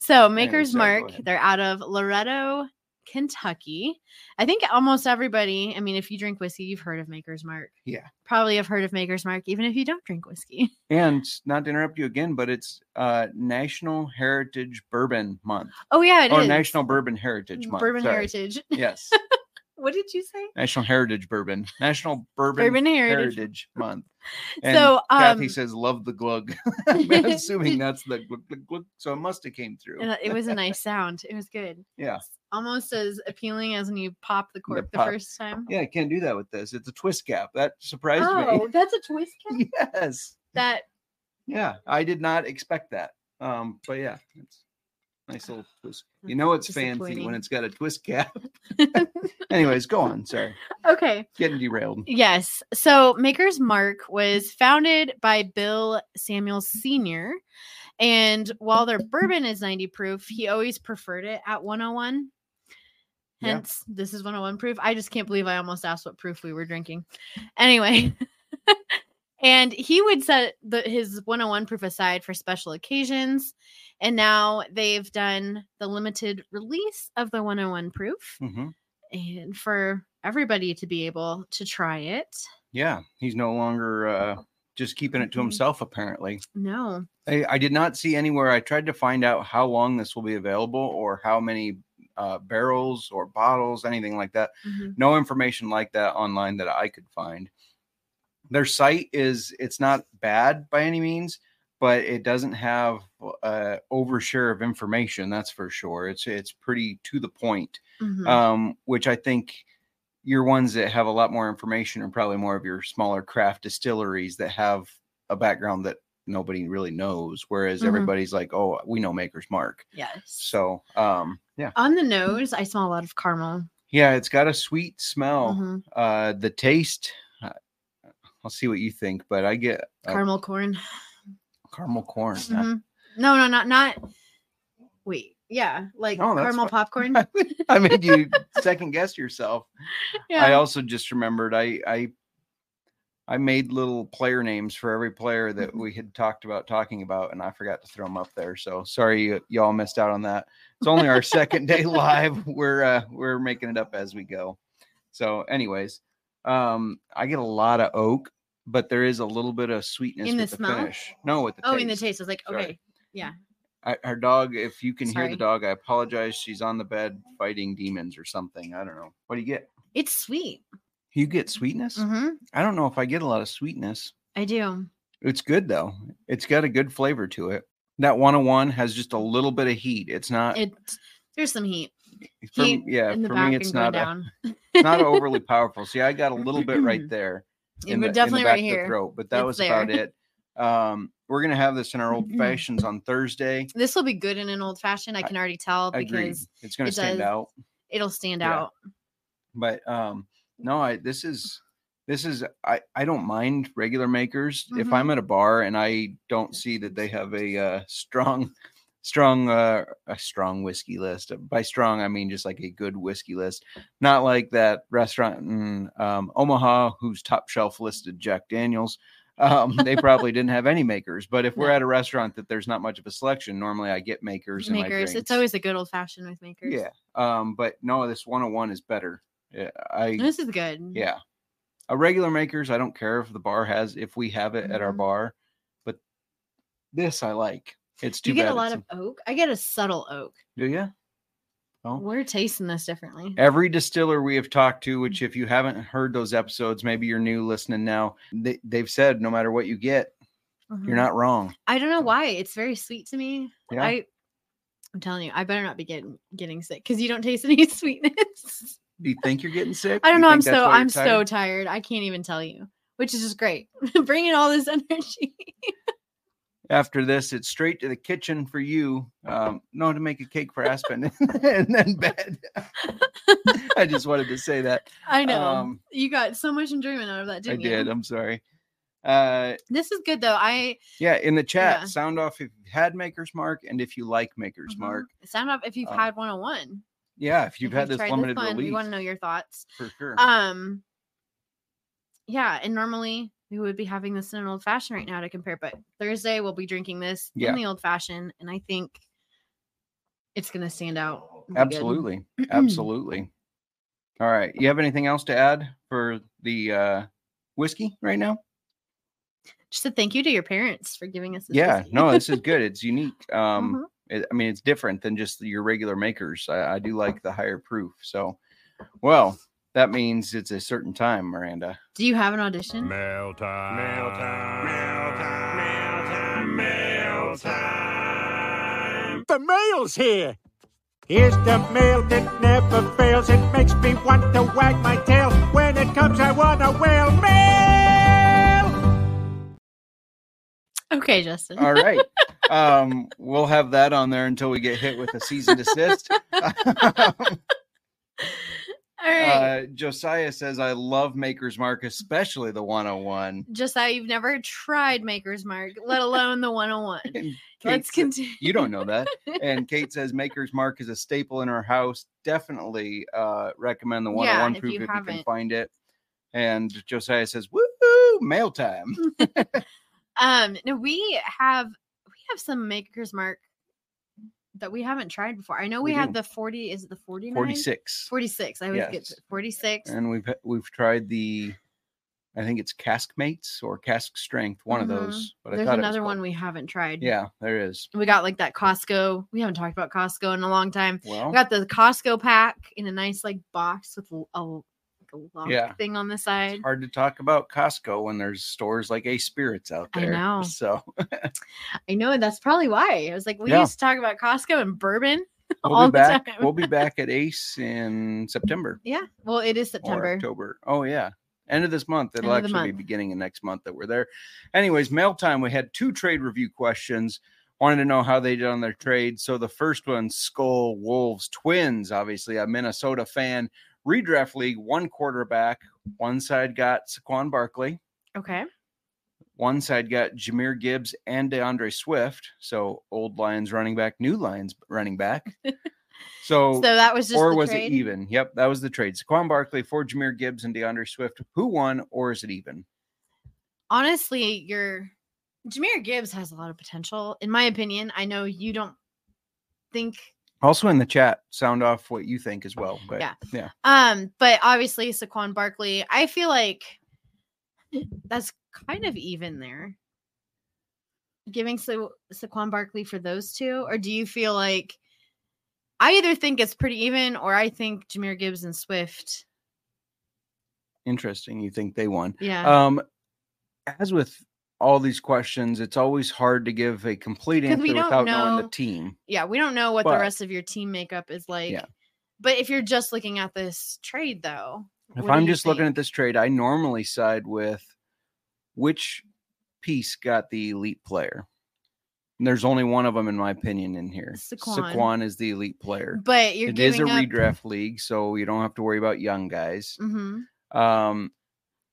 So Maker's go Mark, ahead. they're out of Loretto, Kentucky. I think almost everybody, I mean, if you drink whiskey, you've heard of Maker's Mark. Yeah. Probably have heard of Maker's Mark, even if you don't drink whiskey. and not to interrupt you again, but it's uh National Heritage Bourbon Month. Oh, yeah, it is or National Bourbon Heritage Month. Bourbon sorry. Heritage. Yes. what did you say? National Heritage Bourbon. National Bourbon, Bourbon Heritage. Heritage. Month. And So, Kathy um, says, "Love the glug." I'm assuming that's the glug, glug, glug. So it must have came through. It was a nice sound. It was good. Yeah, Almost as appealing as when you pop the cork the, pop. first time. yeah. I can't do that with this. It's a twist cap. That surprised Oh, me. Oh, that's a twist cap. yes. That Yeah, I did not expect that. Um, but yeah, it's nice little twist. You mm, know it's fancy when it's got a twist cap. Anyways, go on. Sorry, okay. getting derailed. Yes. So Maker's Mark was founded by Bill Samuels Sr. And while their bourbon is 90 proof, he always preferred it at 101. Yeah. Hence, this is 101 proof. I just can't believe I almost asked what proof we were drinking. Anyway, and he would set the, his 101 proof aside for special occasions. And now they've done the limited release of the 101 proof hmm and for everybody to be able to try it. Yeah, he's no longer uh, just keeping it to Mhm. himself. Apparently, No. I, I did not see anywhere. I tried to find out how long this will be available or how many uh, barrels or bottles, anything like that. Mhm. No information like that online that I could find. Their site is it's not bad by any means, but it doesn't have uh, overshare of information. That's for sure. It's it's pretty to the point, Mhm. um, which I think your ones that have a lot more information are probably more of your smaller craft distilleries that have a background that nobody really knows. Whereas Mhm. everybody's like, oh, we know Maker's Mark. yes. So um, yeah, On the nose, I smell a lot of caramel. yeah, it's got a sweet smell. Mhm. Uh, the taste, I'll see what you think, but I get a Caramel corn. caramel corn. Mhm. No, no, not not. Wait, yeah, like No, caramel fine. popcorn. I made you second guess yourself. Yeah. I also just remembered I I I made little player names for every player that Mm-hmm. we had talked about talking about, and I forgot to throw them up there. So sorry you, y'all missed out on that. It's only our second day live. We're uh, we're making it up as we go. So, anyways, um, I get a lot of oak, but there is a little bit of sweetness In the with the, smell? finish. No, with the oh, taste. in the taste, I was like, Sorry. okay, yeah. I, her dog, if you can hear the dog, I apologize. She's on the bed fighting demons or something. I don't know. What do you get? It's sweet. You get sweetness? hmm I don't know if I get a lot of sweetness. I do. It's good though. It's got a good flavor to it. That 101 has just a little bit of heat. It's not, It there's some heat. For, yeah, for me, it's not, a, it's not overly powerful. See, I got a little bit right there. In the, definitely in the back right of the here. throat, but that It's was about it. Um, we're gonna have this in our old fashions on Thursday. This will be good in an old fashioned. I can already tell I because It's gonna it stand does- out. it'll stand Yeah. out. but um no i this is this is i i don't mind regular makers if Mhm. i'm at a bar and i don't see that they have a uh, strong strong uh a strong whiskey list by strong i mean just like a good whiskey list not like that restaurant in um, omaha whose top shelf listed jack daniels um, they probably didn't have any makers but if we're No. at a restaurant that there's not much of a selection normally i get makers Makers. It's always a good old fashioned with makers. yeah um but no this 101 is better yeah, i This is good. yeah. A regular makers, I don't care if the bar has if we have it at our Mhm. bar, but this I like. It's too You get a lot of oak. I get a subtle oak. do you? Oh. We're tasting this differently. Every distiller we have talked to, Mm. which if you haven't heard those episodes, maybe you're new listening now, they, they've said no matter what you get, Mhm. you're not wrong. I don't know why. It's very sweet to me. Yeah. I I'm telling you, I better not be getting getting sick because you don't taste any sweetness. Do you think you're getting sick? I don't know. I'm so I'm so tired? tired. I can't even tell you, which is just great. Bringing all this energy. After this, it's straight to the kitchen for you. Um, no, to make a cake for Aspen and then bed. I just wanted to say that. I know Um, you got so much enjoyment out of that, didn't you? I did. I'm sorry. Uh, This is good though. I yeah, in the chat, Yeah. sound off if you've had Maker's Mark and if you like Maker's Mhm. Mark. sound off if you've Um, had 101. Yeah, if you've If had this tried limited one, We want to know your thoughts. for sure. Um, yeah, and normally we would be having this in an old fashioned right now to compare. But Thursday we'll be drinking this Yeah. in the old fashioned, and I think it's gonna stand out. and be good. Absolutely. Absolutely. All right. You have anything else to add for the uh whiskey right now? Just a thank you to your parents for giving us this. Yeah, no, this is good. It's unique. Um Mhm. it, I mean, it's different than just your regular makers. I, I do like the higher proof. So, well, that means it's a certain time, Miranda. Do you have an audition? Mail time. Mail time. Mail time. Mail time. Mail time. The mail's here. Here's the mail that never fails. It makes me want to wag my tail. When it comes, I want to wail. Mail! Okay, Justin. All right. um, we'll have that on there until we get hit with a cease and desist. All right. uh, Josiah says, I love Maker's Mark, especially the 101. Just that you've never tried Maker's Mark, let alone the 101. Kate Let's continue. You don't know that. And Kate says Maker's Mark is a staple in her house. Definitely uh, recommend the 101 Yeah, 101 if proof you if you can find it. And Josiah says, "Woo, mail time." Um, no, we have we have some Maker's Mark that we haven't tried before. I know we, We had do. the 40, is it the 49? 46. 46. I always get Yes. to- 46. And we've we've tried the I think it's Cask Mates or Cask Strength, one Mhm. of those. But I There's another one we haven't tried. Yeah, there is. We got like that Costco. We haven't talked about Costco in a long time. Well, We got the Costco pack in a nice like box with a, a lock Yeah. thing on the side. hard to talk about Costco when there's stores like Ace Spirits out there. I know. So I know that's probably why. I was like, we Yeah. used to talk about Costco and bourbon we'll all be the back. time. We'll be back at Ace in September. yeah. Well, it is or September. October. Oh yeah. End of this month. It'll the actually be beginning of next month that we're there. Anyways, mail time. We had two trade review questions. Wanted to know how they did on their trade. So the first one, Skull Wolves Twins, obviously a Minnesota fan. Redraft league, one quarterback. One side got Saquon Barkley. Okay. One side got Jahmyr Gibbs and DeAndre Swift. So old Lions running back, new Lions running back. So, So that was just or was trade? it even? Yep, that was the trade. Saquon Barkley for Jahmyr Gibbs and DeAndre Swift. Who won, or is it even? Honestly, your Jahmyr Gibbs has a lot of potential, in my opinion. I know you don't think Also in the chat, sound off what you think as well. But Yeah. yeah, Um, but obviously Saquon Barkley, I feel like that's kind of even there. Giving Sa- Saquon Barkley for those two, or do you feel like I either think it's pretty even, or I think Jahmyr Gibbs and Swift, interesting. You think they won? yeah, Um, as with all these questions, it's always hard to give a complete answer without knowing the team. yeah, we don't know what but- the rest of your team makeup is like. Yeah. But if you're just looking at this trade, though, If I'm just looking at this trade, I normally side with which piece got the elite player. And there's only one of them, in my opinion, in here. Saquon. Saquon is the elite player. but you're It is a up. redraft league, so you don't have to worry about young guys. Mhm. Um,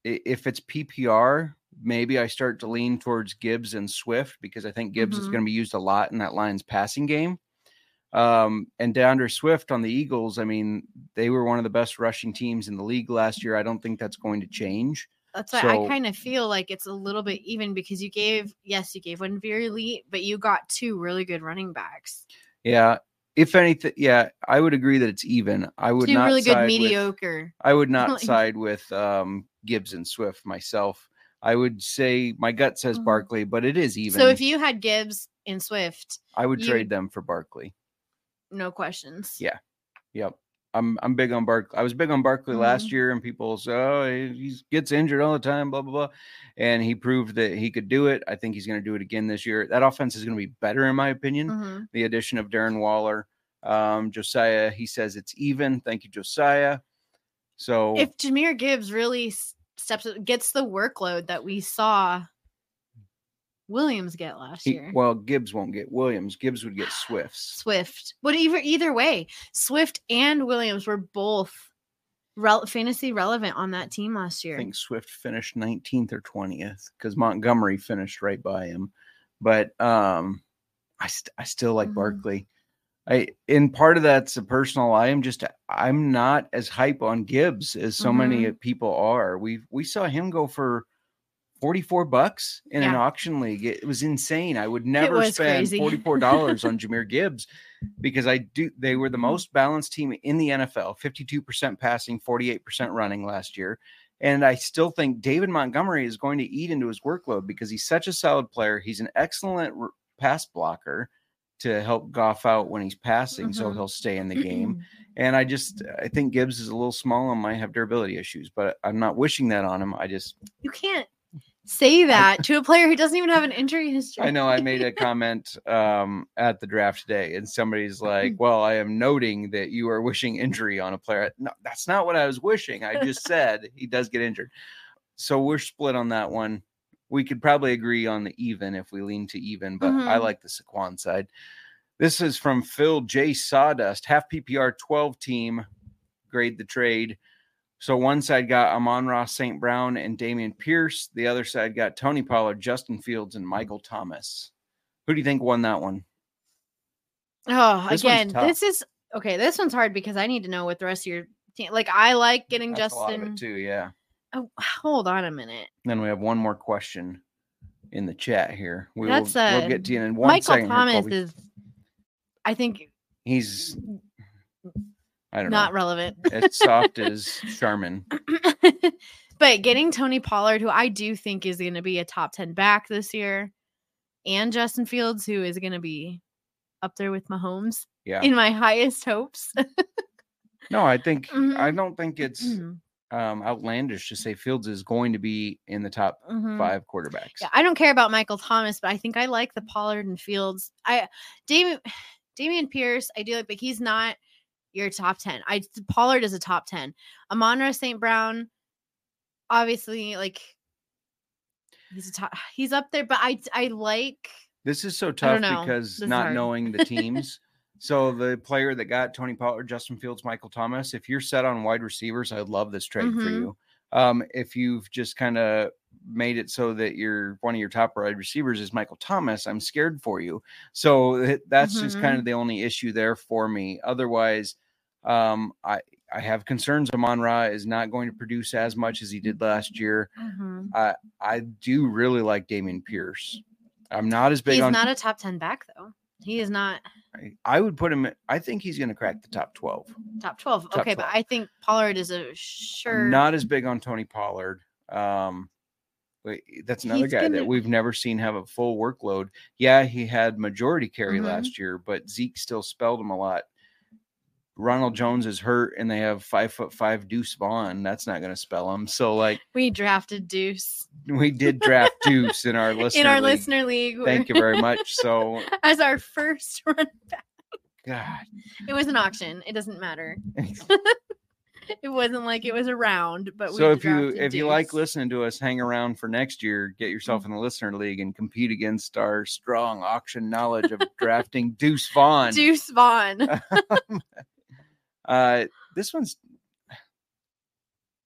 if it's PPR, maybe I start to lean towards Gibbs and Swift because I think Gibbs is Mhm. going to be used a lot in that Lions passing game. Um, and DeAndre Swift on the Eagles, I mean, they were one of the best rushing teams in the league last year. I don't think that's going to change. That's why So- I kind of feel like it's a little bit even because you gave, yes, you gave one very elite, but you got two really good running backs. Yeah. If anything, yeah, I would agree that it's even. I would Two not really good side with- mediocre. I would not side with um, Gibbs and Swift myself. I would say my gut says Mhm. Barkley, but it is even. So if you had Gibbs and Swift, I would you- trade them for Barkley. no questions. Yeah. Yep. I'm I'm big on Barkley. I was big on Barkley last Mm-hmm. year, and people say, "Oh, he gets injured all the time." Blah blah blah, and he proved that he could do it. I think he's going to do it again this year. That offense is going to be better, in my opinion. Mhm. The addition of Darren Waller, um, Josiah. He says it's even. Thank you, Josiah. So If Jahmyr Gibbs really steps gets the workload that we saw Williams get last he- year. well, Gibbs won't get Williams. Gibbs would get Swifts. Swift. But either either way, Swift and Williams were both rel- fantasy relevant on that team last year. I think Swift finished 19th or 20th because Montgomery finished right by him. But um, I st- I still like Mhm. Barkley. I in part of that's a personal. I am just I'm not as hype on Gibbs as so many Mm-hmm. people are. We we saw him go for 44 bucks in an auction league. It was insane. I would never spend crazy. $44 on Jahmyr Gibbs because I do they were the most balanced team in the NFL, 52% passing, 48% running last year. And I still think David Montgomery is going to eat into his workload because he's such a solid player. He's an excellent pass blocker to help Goff out when he's passing, so Mhm. he'll stay in the game. And I just I think Gibbs is a little small and might have durability issues, but I'm not wishing that on him. I just You can't say that to a player who doesn't even have an injury history. I know I made a comment um, at the draft today, and somebody's like, "Well, I am noting that you are wishing injury on a player." No, that's not what I was wishing. I just said he does get injured, so we're split on that one. We could probably agree on the even if we lean to even, but I Mhm. like the Saquon side. This is from Phil J. Sawdust, half PPR 12 team, grade the trade. So one side got Amon-Ra St. Brown and Dameon Pierce. The other side got Tony Pollard, Justin Fields, and Michael Thomas. Who do you think won that one? Oh, This again, this is okay. This one's hard because I need to know what the rest of your team. Like, I like getting That's a lot of Justin. too, yeah. Oh, hold on a minute. Then we have one more question in the chat here. We That's, will, uh, we'll get to you in one Michael second here, Thomas Colby. is, I think, He's I don't know not know. relevant. As soft as Charmin. but getting Tony Pollard, who I do think is going to be a top 10 back this year, and Justin Fields, who is going to be up there with Mahomes Yeah. in my highest hopes. No, I think I Mhm. don't think it's Mhm, um outlandish to say Fields is going to be in the top mhm. five quarterbacks. Yeah, I don't care about Michael Thomas, but I think I like the Pollard and Fields. I Dameon Dameon Pierce, I do like, but he's not your top 10. I Pollard is a top 10. Amon-Ra St. Brown, obviously, like he's a top he's up there, but I I like This is so tough because not hard. knowing the teams. So the player that got Tony Pollard, Justin Fields, Michael Thomas, if you're set on wide receivers, I love this trade for Mhm. you. Um, if you've just kind of made it so that you're one of your top wide receivers is Michael Thomas, I'm scared for you. So that's just kind Mm-hmm. of the only issue there for me. Otherwise, um, I I have concerns. Amon-Ra is not going to produce as much as he did last year. mhm. I do really like Dameon Pierce. I'm not as big he's on not a top 10 back though. He is not I- would put him. I think he's going to crack the top twelve. top 12. Top okay, but I think Pollard is a sure I'm not as big on Tony Pollard. Um, that's another He's guy gonna- that we've never seen have a full workload. Yeah, he had majority carry Mhm. last year, but Zeke still spelled him a lot. Ronald Jones is hurt, and they have five foot five Deuce Vaughn. That's not going to spell him. So, like, we drafted Deuce we did draft Deuce in our listener in our league. listener league. Thank you very much. So, as our first run back. God, It was an auction. It doesn't matter. it wasn't like it was a round, but we so if you if you like listening to us hang around for next year get yourself Mm-hmm. in the listener league and compete against our strong auction knowledge of drafting deuce vaughn Deuce Vaughn. Uh this one's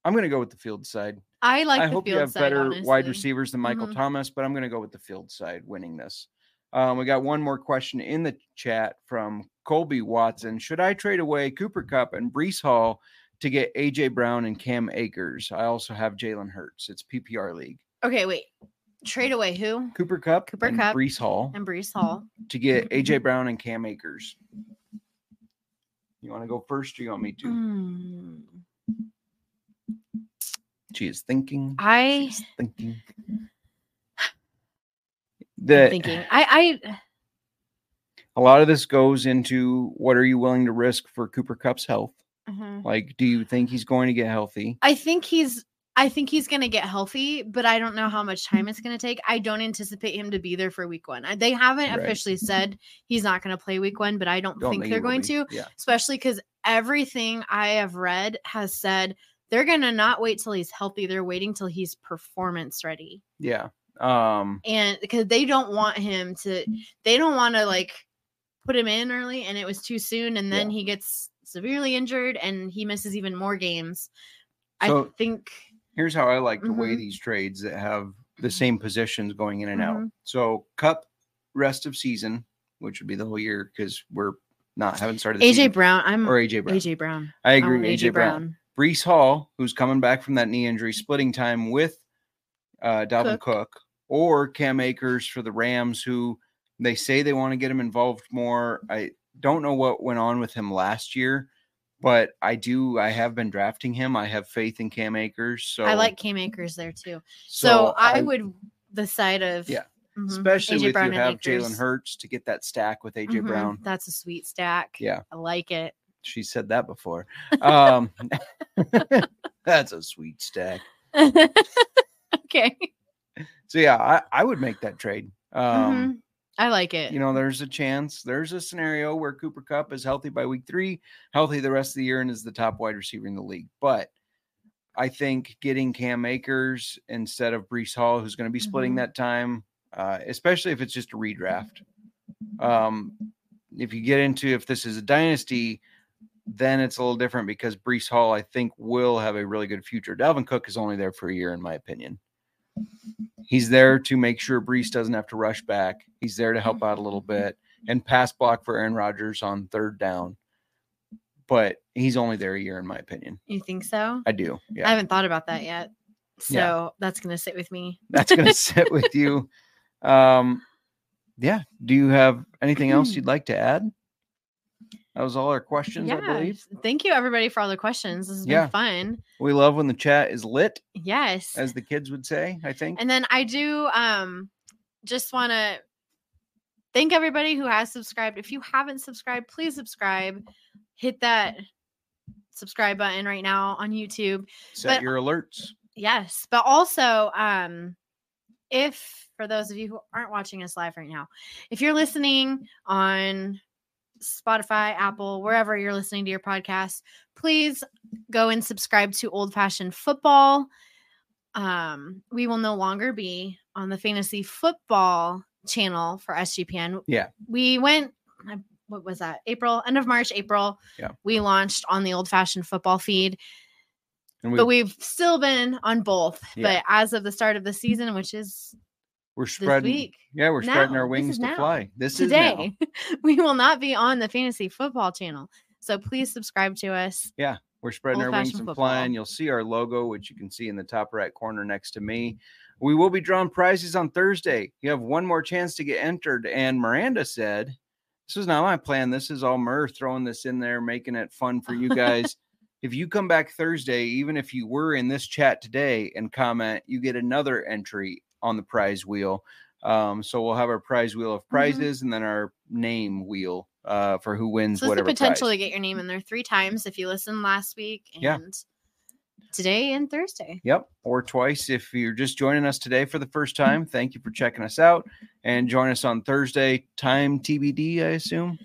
i'm gonna go with the field side I like i hope you have side, better wide receivers than michael Mhm. thomas but i'm gonna go with the field side winning this um, we got one more question in the chat from colby watson should i trade away cooper kupp and breece hall to get aj brown and cam akers i also have jalen hurts it's ppr league Okay, wait. Trade away who? Cooper Kupp, Cooper and Kupp Breece Hall And Breece Hall. to get AJ Brown and Cam Akers. You want to go first, or you want me to? Hmm. She is thinking. I She's thinking. am That thinking. I I a lot of this goes into what are you willing to risk for Cooper Kupp's health? mhm. Like, do you think he's going to get healthy? I think he's I think he's going to get healthy, but I don't know how much time mm-hmm. it's going to take. I don't anticipate him to be there for week 1. They haven't Right. officially mm-hmm. said he's not going to play week 1, but I don't, Don't think they're going be. to, Yeah. especially cuz everything I have read has said they're going to not wait till he's healthy. They're waiting till he's performance ready. Yeah. Um. And because they don't want him to mm-hmm. they don't want to like put him in early and it was too soon and then he gets severely injured and he misses even more games. I think Here's how I like to weigh these trades that have the same positions going in and out. Mhm. So Kupp rest of season, which would be the whole year because we're not haven't started the AJ Brown. I'm or AJ Brown. AJ Brown. I agree. want AJ, Brown. Breece Hall, who's coming back from that knee injury, splitting time with uh, Dalvin Cook. Cook. or Cam Akers for the Rams, who they say they want to get him involved more. I don't know what went on with him last year, but I do. I have been drafting him. I have faith in Cam Akers. So I like Cam Akers there too. So, I, would the side of Yeah. mhm, especially AJ with Brown you have Jalen Hurts to get that stack with AJ Mhm, Brown. That's a sweet stack. Yeah. I like it. She said that before. Um, that's a sweet stack. okay. So yeah, I, I would make that trade. Um, Mhm. I like it. you know, there's a chance, there's a scenario where Cooper Kupp is healthy by week three, healthy the rest of the year, and is the top wide receiver in the league. But I think getting Cam Akers instead of Breece Hall, who's going to be splitting Mhm. that time, uh, especially if it's just a redraft. Um, if you get into if this is a dynasty, then it's a little different because Breece Hall, I think, will have a really good future. Dalvin Cook is only there for a year, in my opinion. He's there to make sure Breece doesn't have to rush back. He's there to help out a little bit and pass block for Aaron Rodgers on third down. But he's only there a year, in my opinion. You think so? I do. Yeah. I haven't thought about that yet. So Yeah. that's gonna sit with me. That's going to sit with you. Um, yeah. Do you have anything else you'd like to add? That was all our questions, I believe. Thank you everybody for all the questions. This has Yeah. been fun. We love when the chat is lit, Yes. as the kids would say, I think. And then I do um just want to thank everybody who has subscribed. If you haven't subscribed, please subscribe. Hit that subscribe button right now on YouTube. Set but- your alerts. Yes, but also um if for those of you who aren't watching us live right now, if you're listening on Spotify, Apple, wherever you're listening to your podcast, please go and subscribe to Old Fashioned Football. Um, we will no longer be on the fantasy football channel for SGPN. Yeah. We went what was that? April, end of March, April. Yeah. We launched on the old fashioned football feed And we, but we've still been on both. Yeah. But as of the start of the season, which is we're this spreading. week, Yeah, we're spreading our wings to now. fly. This is now. today, we will not be on the fantasy football channel. So please subscribe to us. Yeah, we're spreading our wings and football. flying. You'll see our logo, which you can see in the top right corner next to me. We will be drawing prizes on Thursday. You have one more chance to get entered. And Miranda said, This was not my plan. This is all Mir throwing this in there, making it fun for you guys. if you come back Thursday, even if you were in this chat today and comment, you get another entry on the prize wheel. Um, so we'll have our prize wheel of prizes and then our name wheel uh, for who wins So there's the potential prize. to get your name in there three times if you listened last week and Yeah. today and Thursday. Yep, or twice if you're just joining us today for the first time. Thank you for checking us out and join us on Thursday. Time TBD, I assume.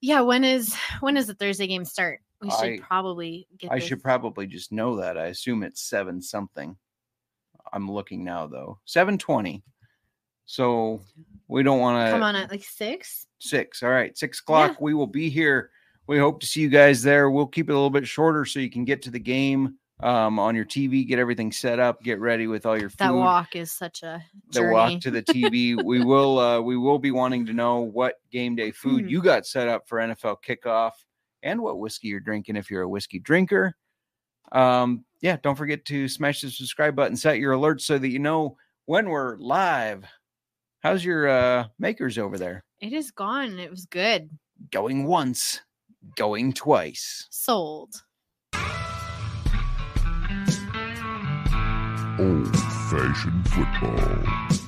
Yeah, when is when does the Thursday game start? We should I- probably get I this- should probably just know that. I assume it's seven something. I'm looking now though. Seven twenty. So we don't want to come on at like six. six. All right, six o'clock. We will be here. We hope to see you guys there. We'll keep it a little bit shorter so you can get to the game um, on your TV, get everything set up, get ready with all your food. That walk is such a the journey. walk to the TV. we will uh, we will be wanting to know what game day food Mhm. you got set up for NFL kickoff and what whiskey you're drinking if you're a whiskey drinker. Um, yeah, don't forget to smash the subscribe button, set your alerts so that you know when we're live. How's your uh makers over there? It is gone. It was good. Going once, going twice. Sold. Old fashioned football.